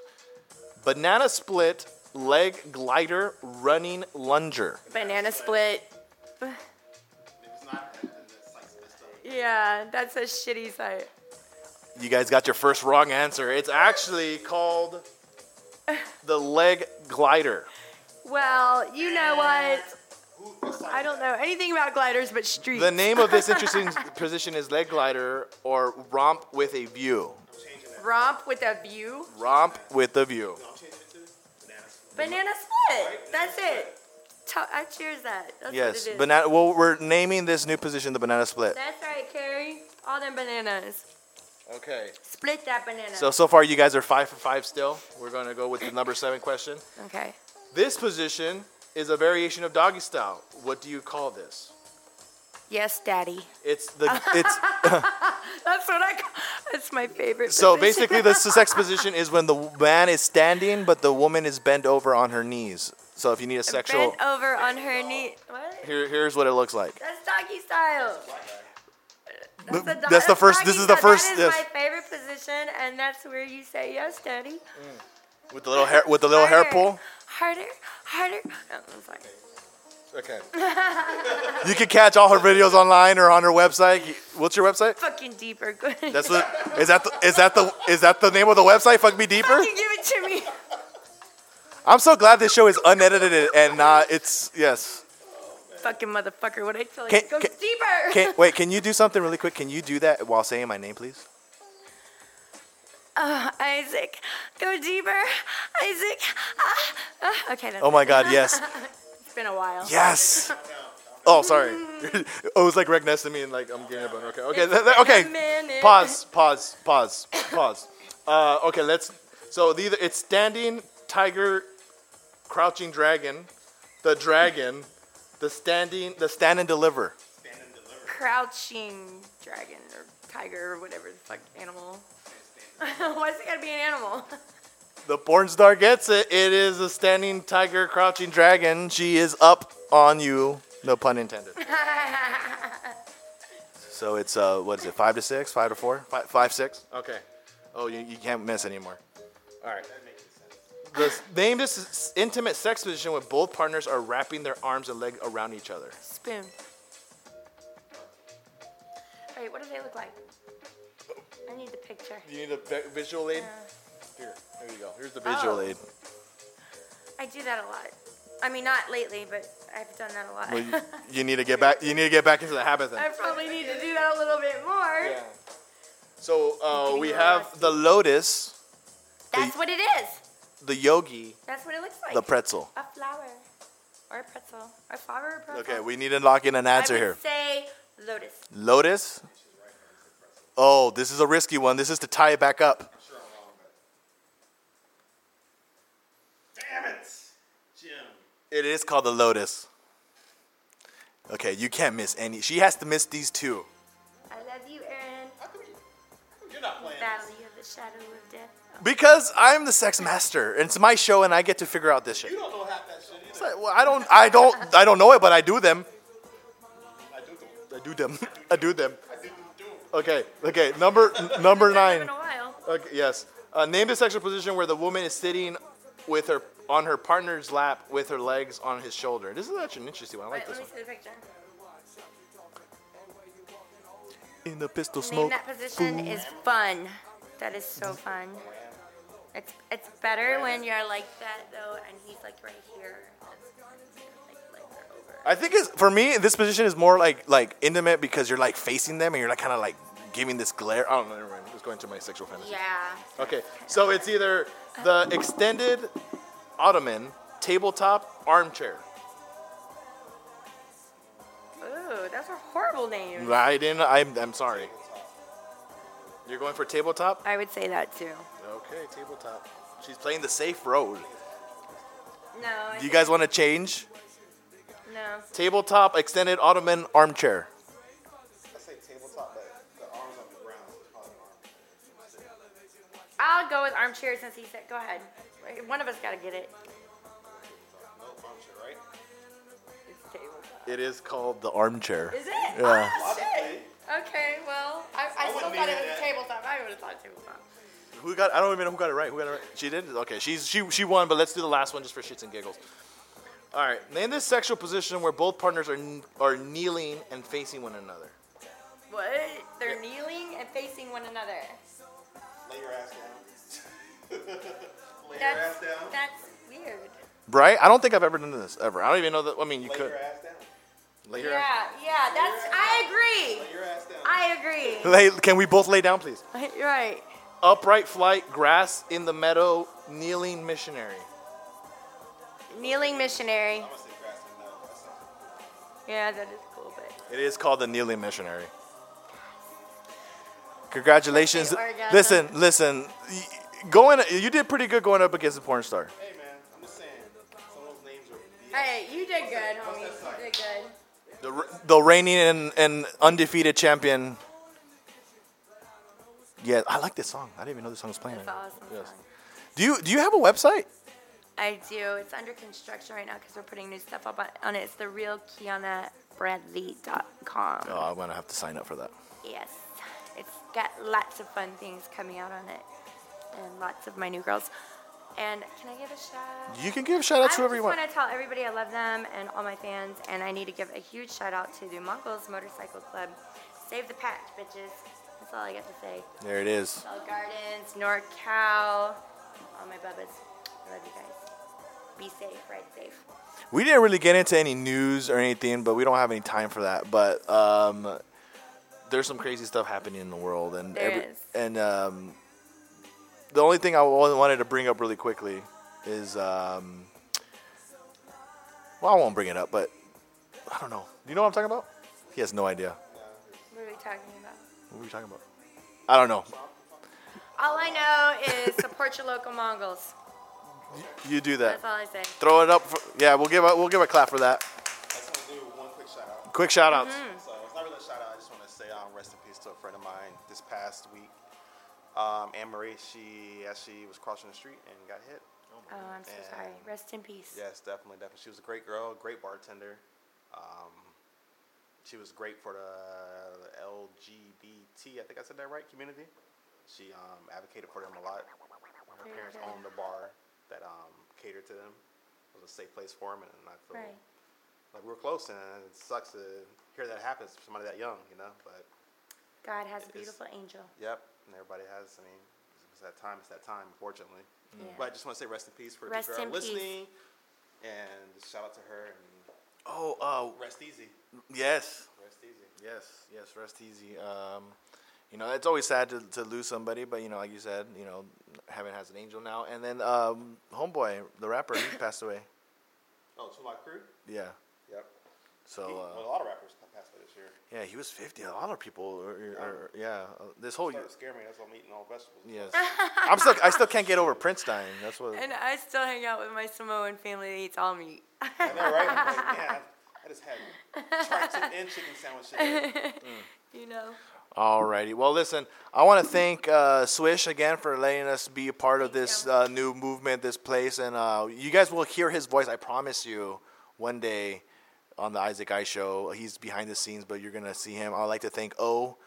banana split, leg glider, running lunger. Banana split. It's not, and it's like messed up. Yeah, that's a shitty site. You guys got your first wrong answer. It's actually called the leg glider. Well, you know what? I don't know anything about gliders but streets. The name of this *laughs* interesting position is leg glider or romp with a view. Romp with a view. Romp with a view. Banana split. That's it. To- I cheers that. That's Yes, what it is. banana. Well, we're naming this new position the banana split. That's right, Carrie. All them bananas. Okay. Split that banana. So so far you guys are five for five still. We're going to go with the number seven question. okay. This position is a variation of doggy style. What do you call this? Yes, Daddy. It's the *laughs* it's That's what I. Call, that's my favorite. so position. basically the sex position is when the man is standing but the woman is bent over on her knees. So if you need a sexual, bent over on her knee. What? here here's what it looks like. That's doggy style. That's, the, That's the first- this is the first- That is yes. my favorite position, and that's where you say yes, Daddy. Mm. With the little hair with the little hair pull. Harder, harder. Oh, I'm sorry. Okay. *laughs* you can catch all her videos online or on her website. What's your website? Fucking deeper. That's what is that the, is that the is that the name of the website? Fuck me deeper. Fucking give it to me. I'm so glad this show is unedited and not. It's yes. Fucking motherfucker. What I tell you? Can- Go can- deeper. Can *laughs* wait? Can you do something really quick? Can you do that while saying my name, please? Uh, Isaac, go deeper. Isaac. Ah, ah. Okay. That's Oh my God! Yes, *laughs* It's been a while. yes. Oh, sorry. *laughs* oh, it was like right next to me, and like I'm getting a bone. Okay, okay, th- th- okay. Pause, pause, pause, pause. Uh, okay, let's. So the, it's standing tiger, crouching dragon, the dragon, the standing, the stand and deliver. Stand and deliver. Crouching dragon or tiger or whatever the fuck animal. *laughs* Why's it gotta be an animal? The porn star gets it. It is a standing tiger, crouching dragon. She is up on you. No pun intended. *laughs* so it's uh, what is it? Five to six? Five to four? Five, five six? Okay. Oh, you, you can't miss anymore. All right. The this intimate sex position when both partners are wrapping their arms and leg around each other. Spoon. Wait, what do they look like? I need the picture. You need a vi- visual aid. Here, there you go. Here's the visual Oh. aid. I do that a lot. I mean, not lately, but I've done that a lot. Well, you, *laughs* you need to get back. You need to get back into the habit then. I probably need to do that a little bit more. Yeah. So uh, we have the lotus, That's what it is. The yogi, That's what it looks like. the pretzel. a flower. Or a pretzel. A flower or a pretzel. Okay, we need to lock in an answer I would here. say lotus. Lotus. Oh, this is a risky one. This is to tie it back up. Sure, I'm wrong, but. Damn it! Jim. It is called the lotus. Okay, you can't miss any. She has to miss these two. The shadow of death. Oh. Because I'm the sex master, and it's my show, and I get to figure out this shit. You don't know half that shit either. It's like, well, I don't, I don't, I don't know it, but I do them. I do do. *laughs* I do them. I do them. I do do do. Okay, okay. Number n- number nine. them in a while. Okay, yes. Uh, name the sexual position where the woman is sitting with her on her partner's lap with her legs on his shoulder. This is actually an interesting one. I like Wait, this let me one. see the picture. In the pistol Name smoke. that position is fun. That is so fun. It's it's better when you're like that though, and he's like right here. Like legs are over. I think it's for me. This position is more like like intimate because you're like facing them and you're like kind of like giving this glare. I don't know. Never mind. Just going to my sexual fantasy. Yeah. Okay, so it's either the extended ottoman, tabletop, armchair. Ooh, that's a horrible name. I didn't. I'm I'm sorry. You're going for tabletop. I would say that too. Okay, tabletop. She's playing the safe road. No. I Do you guys want to change? No. Tabletop, extended ottoman, armchair. I say tabletop, but the arms on the ground. so call it arm. I'll go with armchair since he said. Go ahead. One of us got to get it. No armchair, right? It's tabletop. It is called the armchair. Is it? Yeah. Oh, shit. Logically. Okay, well, I, I, still wouldn't thought it was that. tabletop. I would have thought tabletop. Who got? I don't even know who got it right. Who got it right? She didn't. Okay, she's she she won. But let's do the last one just for shits and giggles. All right. Name this sexual position where both partners are are kneeling and facing one another. What? They're kneeling and facing one another. Lay your ass down. *laughs* Lay your That's, ass down. that's weird. Right? I don't think I've ever done this ever. I don't even know that. I mean, you Lay could. your ass down. Lay your- Yeah, yeah, that's, I agree. Lay your ass down. I agree. Lay, can we both lay down, please? You're *laughs* right. Upright flight, grass in the meadow, kneeling missionary. Kneeling missionary. I'm gonna say grass and metal. That sounds Yeah, that is cool, but. It is called the kneeling missionary. Congratulations. Orgasm. Listen, listen. Going, you did pretty good going up against a porn star. Hey man, I'm just saying. Some of those names are. Hey, you did good, homie. You did good. The, the reigning and, and undefeated champion. Yeah, I like this song. I didn't even know this song was playing. That's awesome. Yes. song. Do you do you have a website? I do. It's under construction right now because we're putting new stuff up on, on it. It's the real KiannaBradley.com. Oh, I'm gonna have to sign up for that. Yes. It's got lots of fun things coming out on it. And lots of my new girls. And can I give a shout? Out? You can give a shout out to just everyone. want I just want to tell everybody I love them and all my fans, and I need to give a huge shout out to the Mongols Motorcycle Club. Save the patch, bitches. That's all I got to say. There it is. Bell Gardens, NorCal, all my bubbas. I love you guys. Be safe, ride safe. We didn't really get into any news or anything, but we don't have any time for that. But um, there's some crazy stuff happening in the world, and There is. and um, the only thing I wanted to bring up really quickly is um, well, I won't bring it up, but I don't know. Do you know what I'm talking about? He has no idea. What are we talking about? What are we talking about? I don't know. All I know is support your local Mongols. You do that. That's all I say. Throw it up. For, yeah, we'll give a we'll give a clap for that. I just want to do one quick shout out. Quick shout outs. So it's not really a shout out. I just want to say um, rest in peace to a friend of mine this past week. Um, Anne Marie, she actually was crossing the street and got hit. Oh, I'm so And- sorry. Rest in peace. Yes, definitely, definitely. She was a great girl, great bartender. Um, she was great for the LGBT, I think I said that right, community. She um, advocated for them a lot. Her Very parents good. owned a bar that um, catered to them. It was a safe place for them, and I feel Right. like we were close, and it sucks to hear that happens for somebody that young, you know. But God has a beautiful angel. yep, and everybody has. I mean, it's that time. It's that time, unfortunately. Yeah. But I just want to say rest in peace for Rest the girl listening, and shout out to her and Oh, uh, rest easy. yes, Rest easy. yes, yes. Rest easy. Um, you know, it's always sad to, to lose somebody, but you know, like you said, you know, Heaven has an angel now. And then um, Homeboy, the rapper, he passed away. Oh, to my crew. Yeah. Yep. So He- uh, well, a lot of rappers passed away this year. yeah, he was fifty. A lot of people. Are, are, yeah. Uh, this whole. Started to scare me. That's why I'm eating all vegetables. Yes. I'm still. I still can't get over Prince dying. That's what. And I still hang out with my Samoan family that eats all meat. I know, right? I'm like, *laughs* man, I, I just had tripe and chicken sandwich today. *laughs* you know? Alrighty. Well, listen, I want to thank uh, Swish again for letting us be a part of this uh, new movement, this place, and uh, you guys will hear his voice. I promise you, one day on the Isaac I Show. He's behind the scenes, but you're gonna see him. I'd like to thank O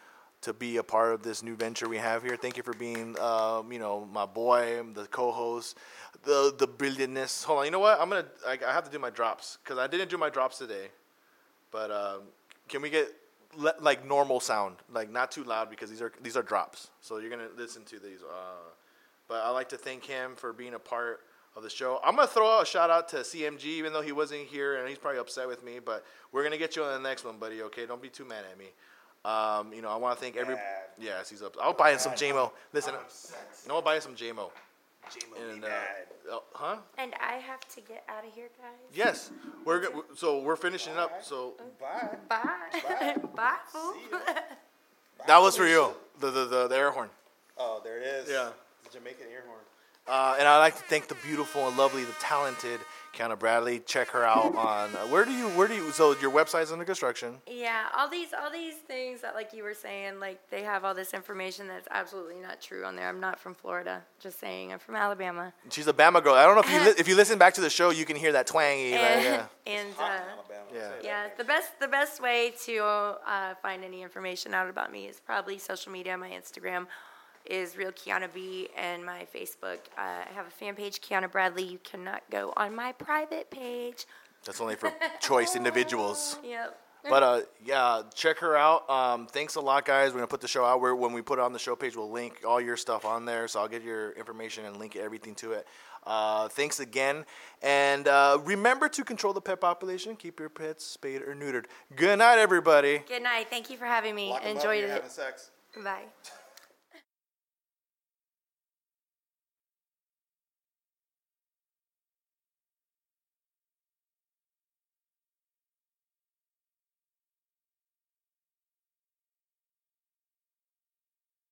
to be a part of this new venture we have here. Thank you for being, um, you know, my boy, the co-host, the the brilliantness. Hold on, you know what? I'm gonna. I, I have to do my drops because I didn't do my drops today. But um, can we get le- like normal sound, like not too loud because these are these are drops. So you're gonna listen to these. Uh, but I like to thank him for being a part of the show. I'm gonna throw out a shout out to CMG, even though he wasn't here and he's probably upset with me. But we're gonna get you on the next one, buddy. Okay, don't be too mad at me. Um, you know, I want to thank every. Mad. Yes, he's up. I'll buy him some JMO. Listen, I'm no, I'll buy him some JMO. J-Mo And uh, mad. oh, huh? And I have to get out of here, guys. Yes, we're go- so we're finishing up. So Bye. Bye. Bye, fool. See ya. *laughs* that was for you, the the the, the air horn. Oh, there it is. Yeah. The Jamaican air horn. Uh, and I'd like to thank the beautiful and lovely, the talented Kianna Bradley. Check her out *laughs* on uh, where do you where do you so your website's under construction. Yeah, all these all these things that like you were saying, like they have all this information that's absolutely not true on there. I'm not from Florida. Just saying, I'm from Alabama. She's a Bama girl. I don't know if you *laughs* li- if you listen back to the show, you can hear that twangy. Like, And, yeah. and uh, yeah. I'll say that. yeah, the best the best way to uh, find any information out about me is probably social media. My Instagram is real Kianna B, and my Facebook. Uh, I have a fan page, Kianna Bradley. You cannot go on my private page. That's only for choice individuals. *laughs* Yep. But uh, yeah, check her out. Um, thanks a lot, guys. We're gonna put the show out. Where when we put it on the show page, we'll link all your stuff on there. So I'll get your information and link everything to it. Uh, thanks again, and uh, remember to control the pet population. Keep your pets spayed or neutered. Good night, everybody. Good night. Thank you for having me. Lock 'em up Enjoyed it. having sex. Bye.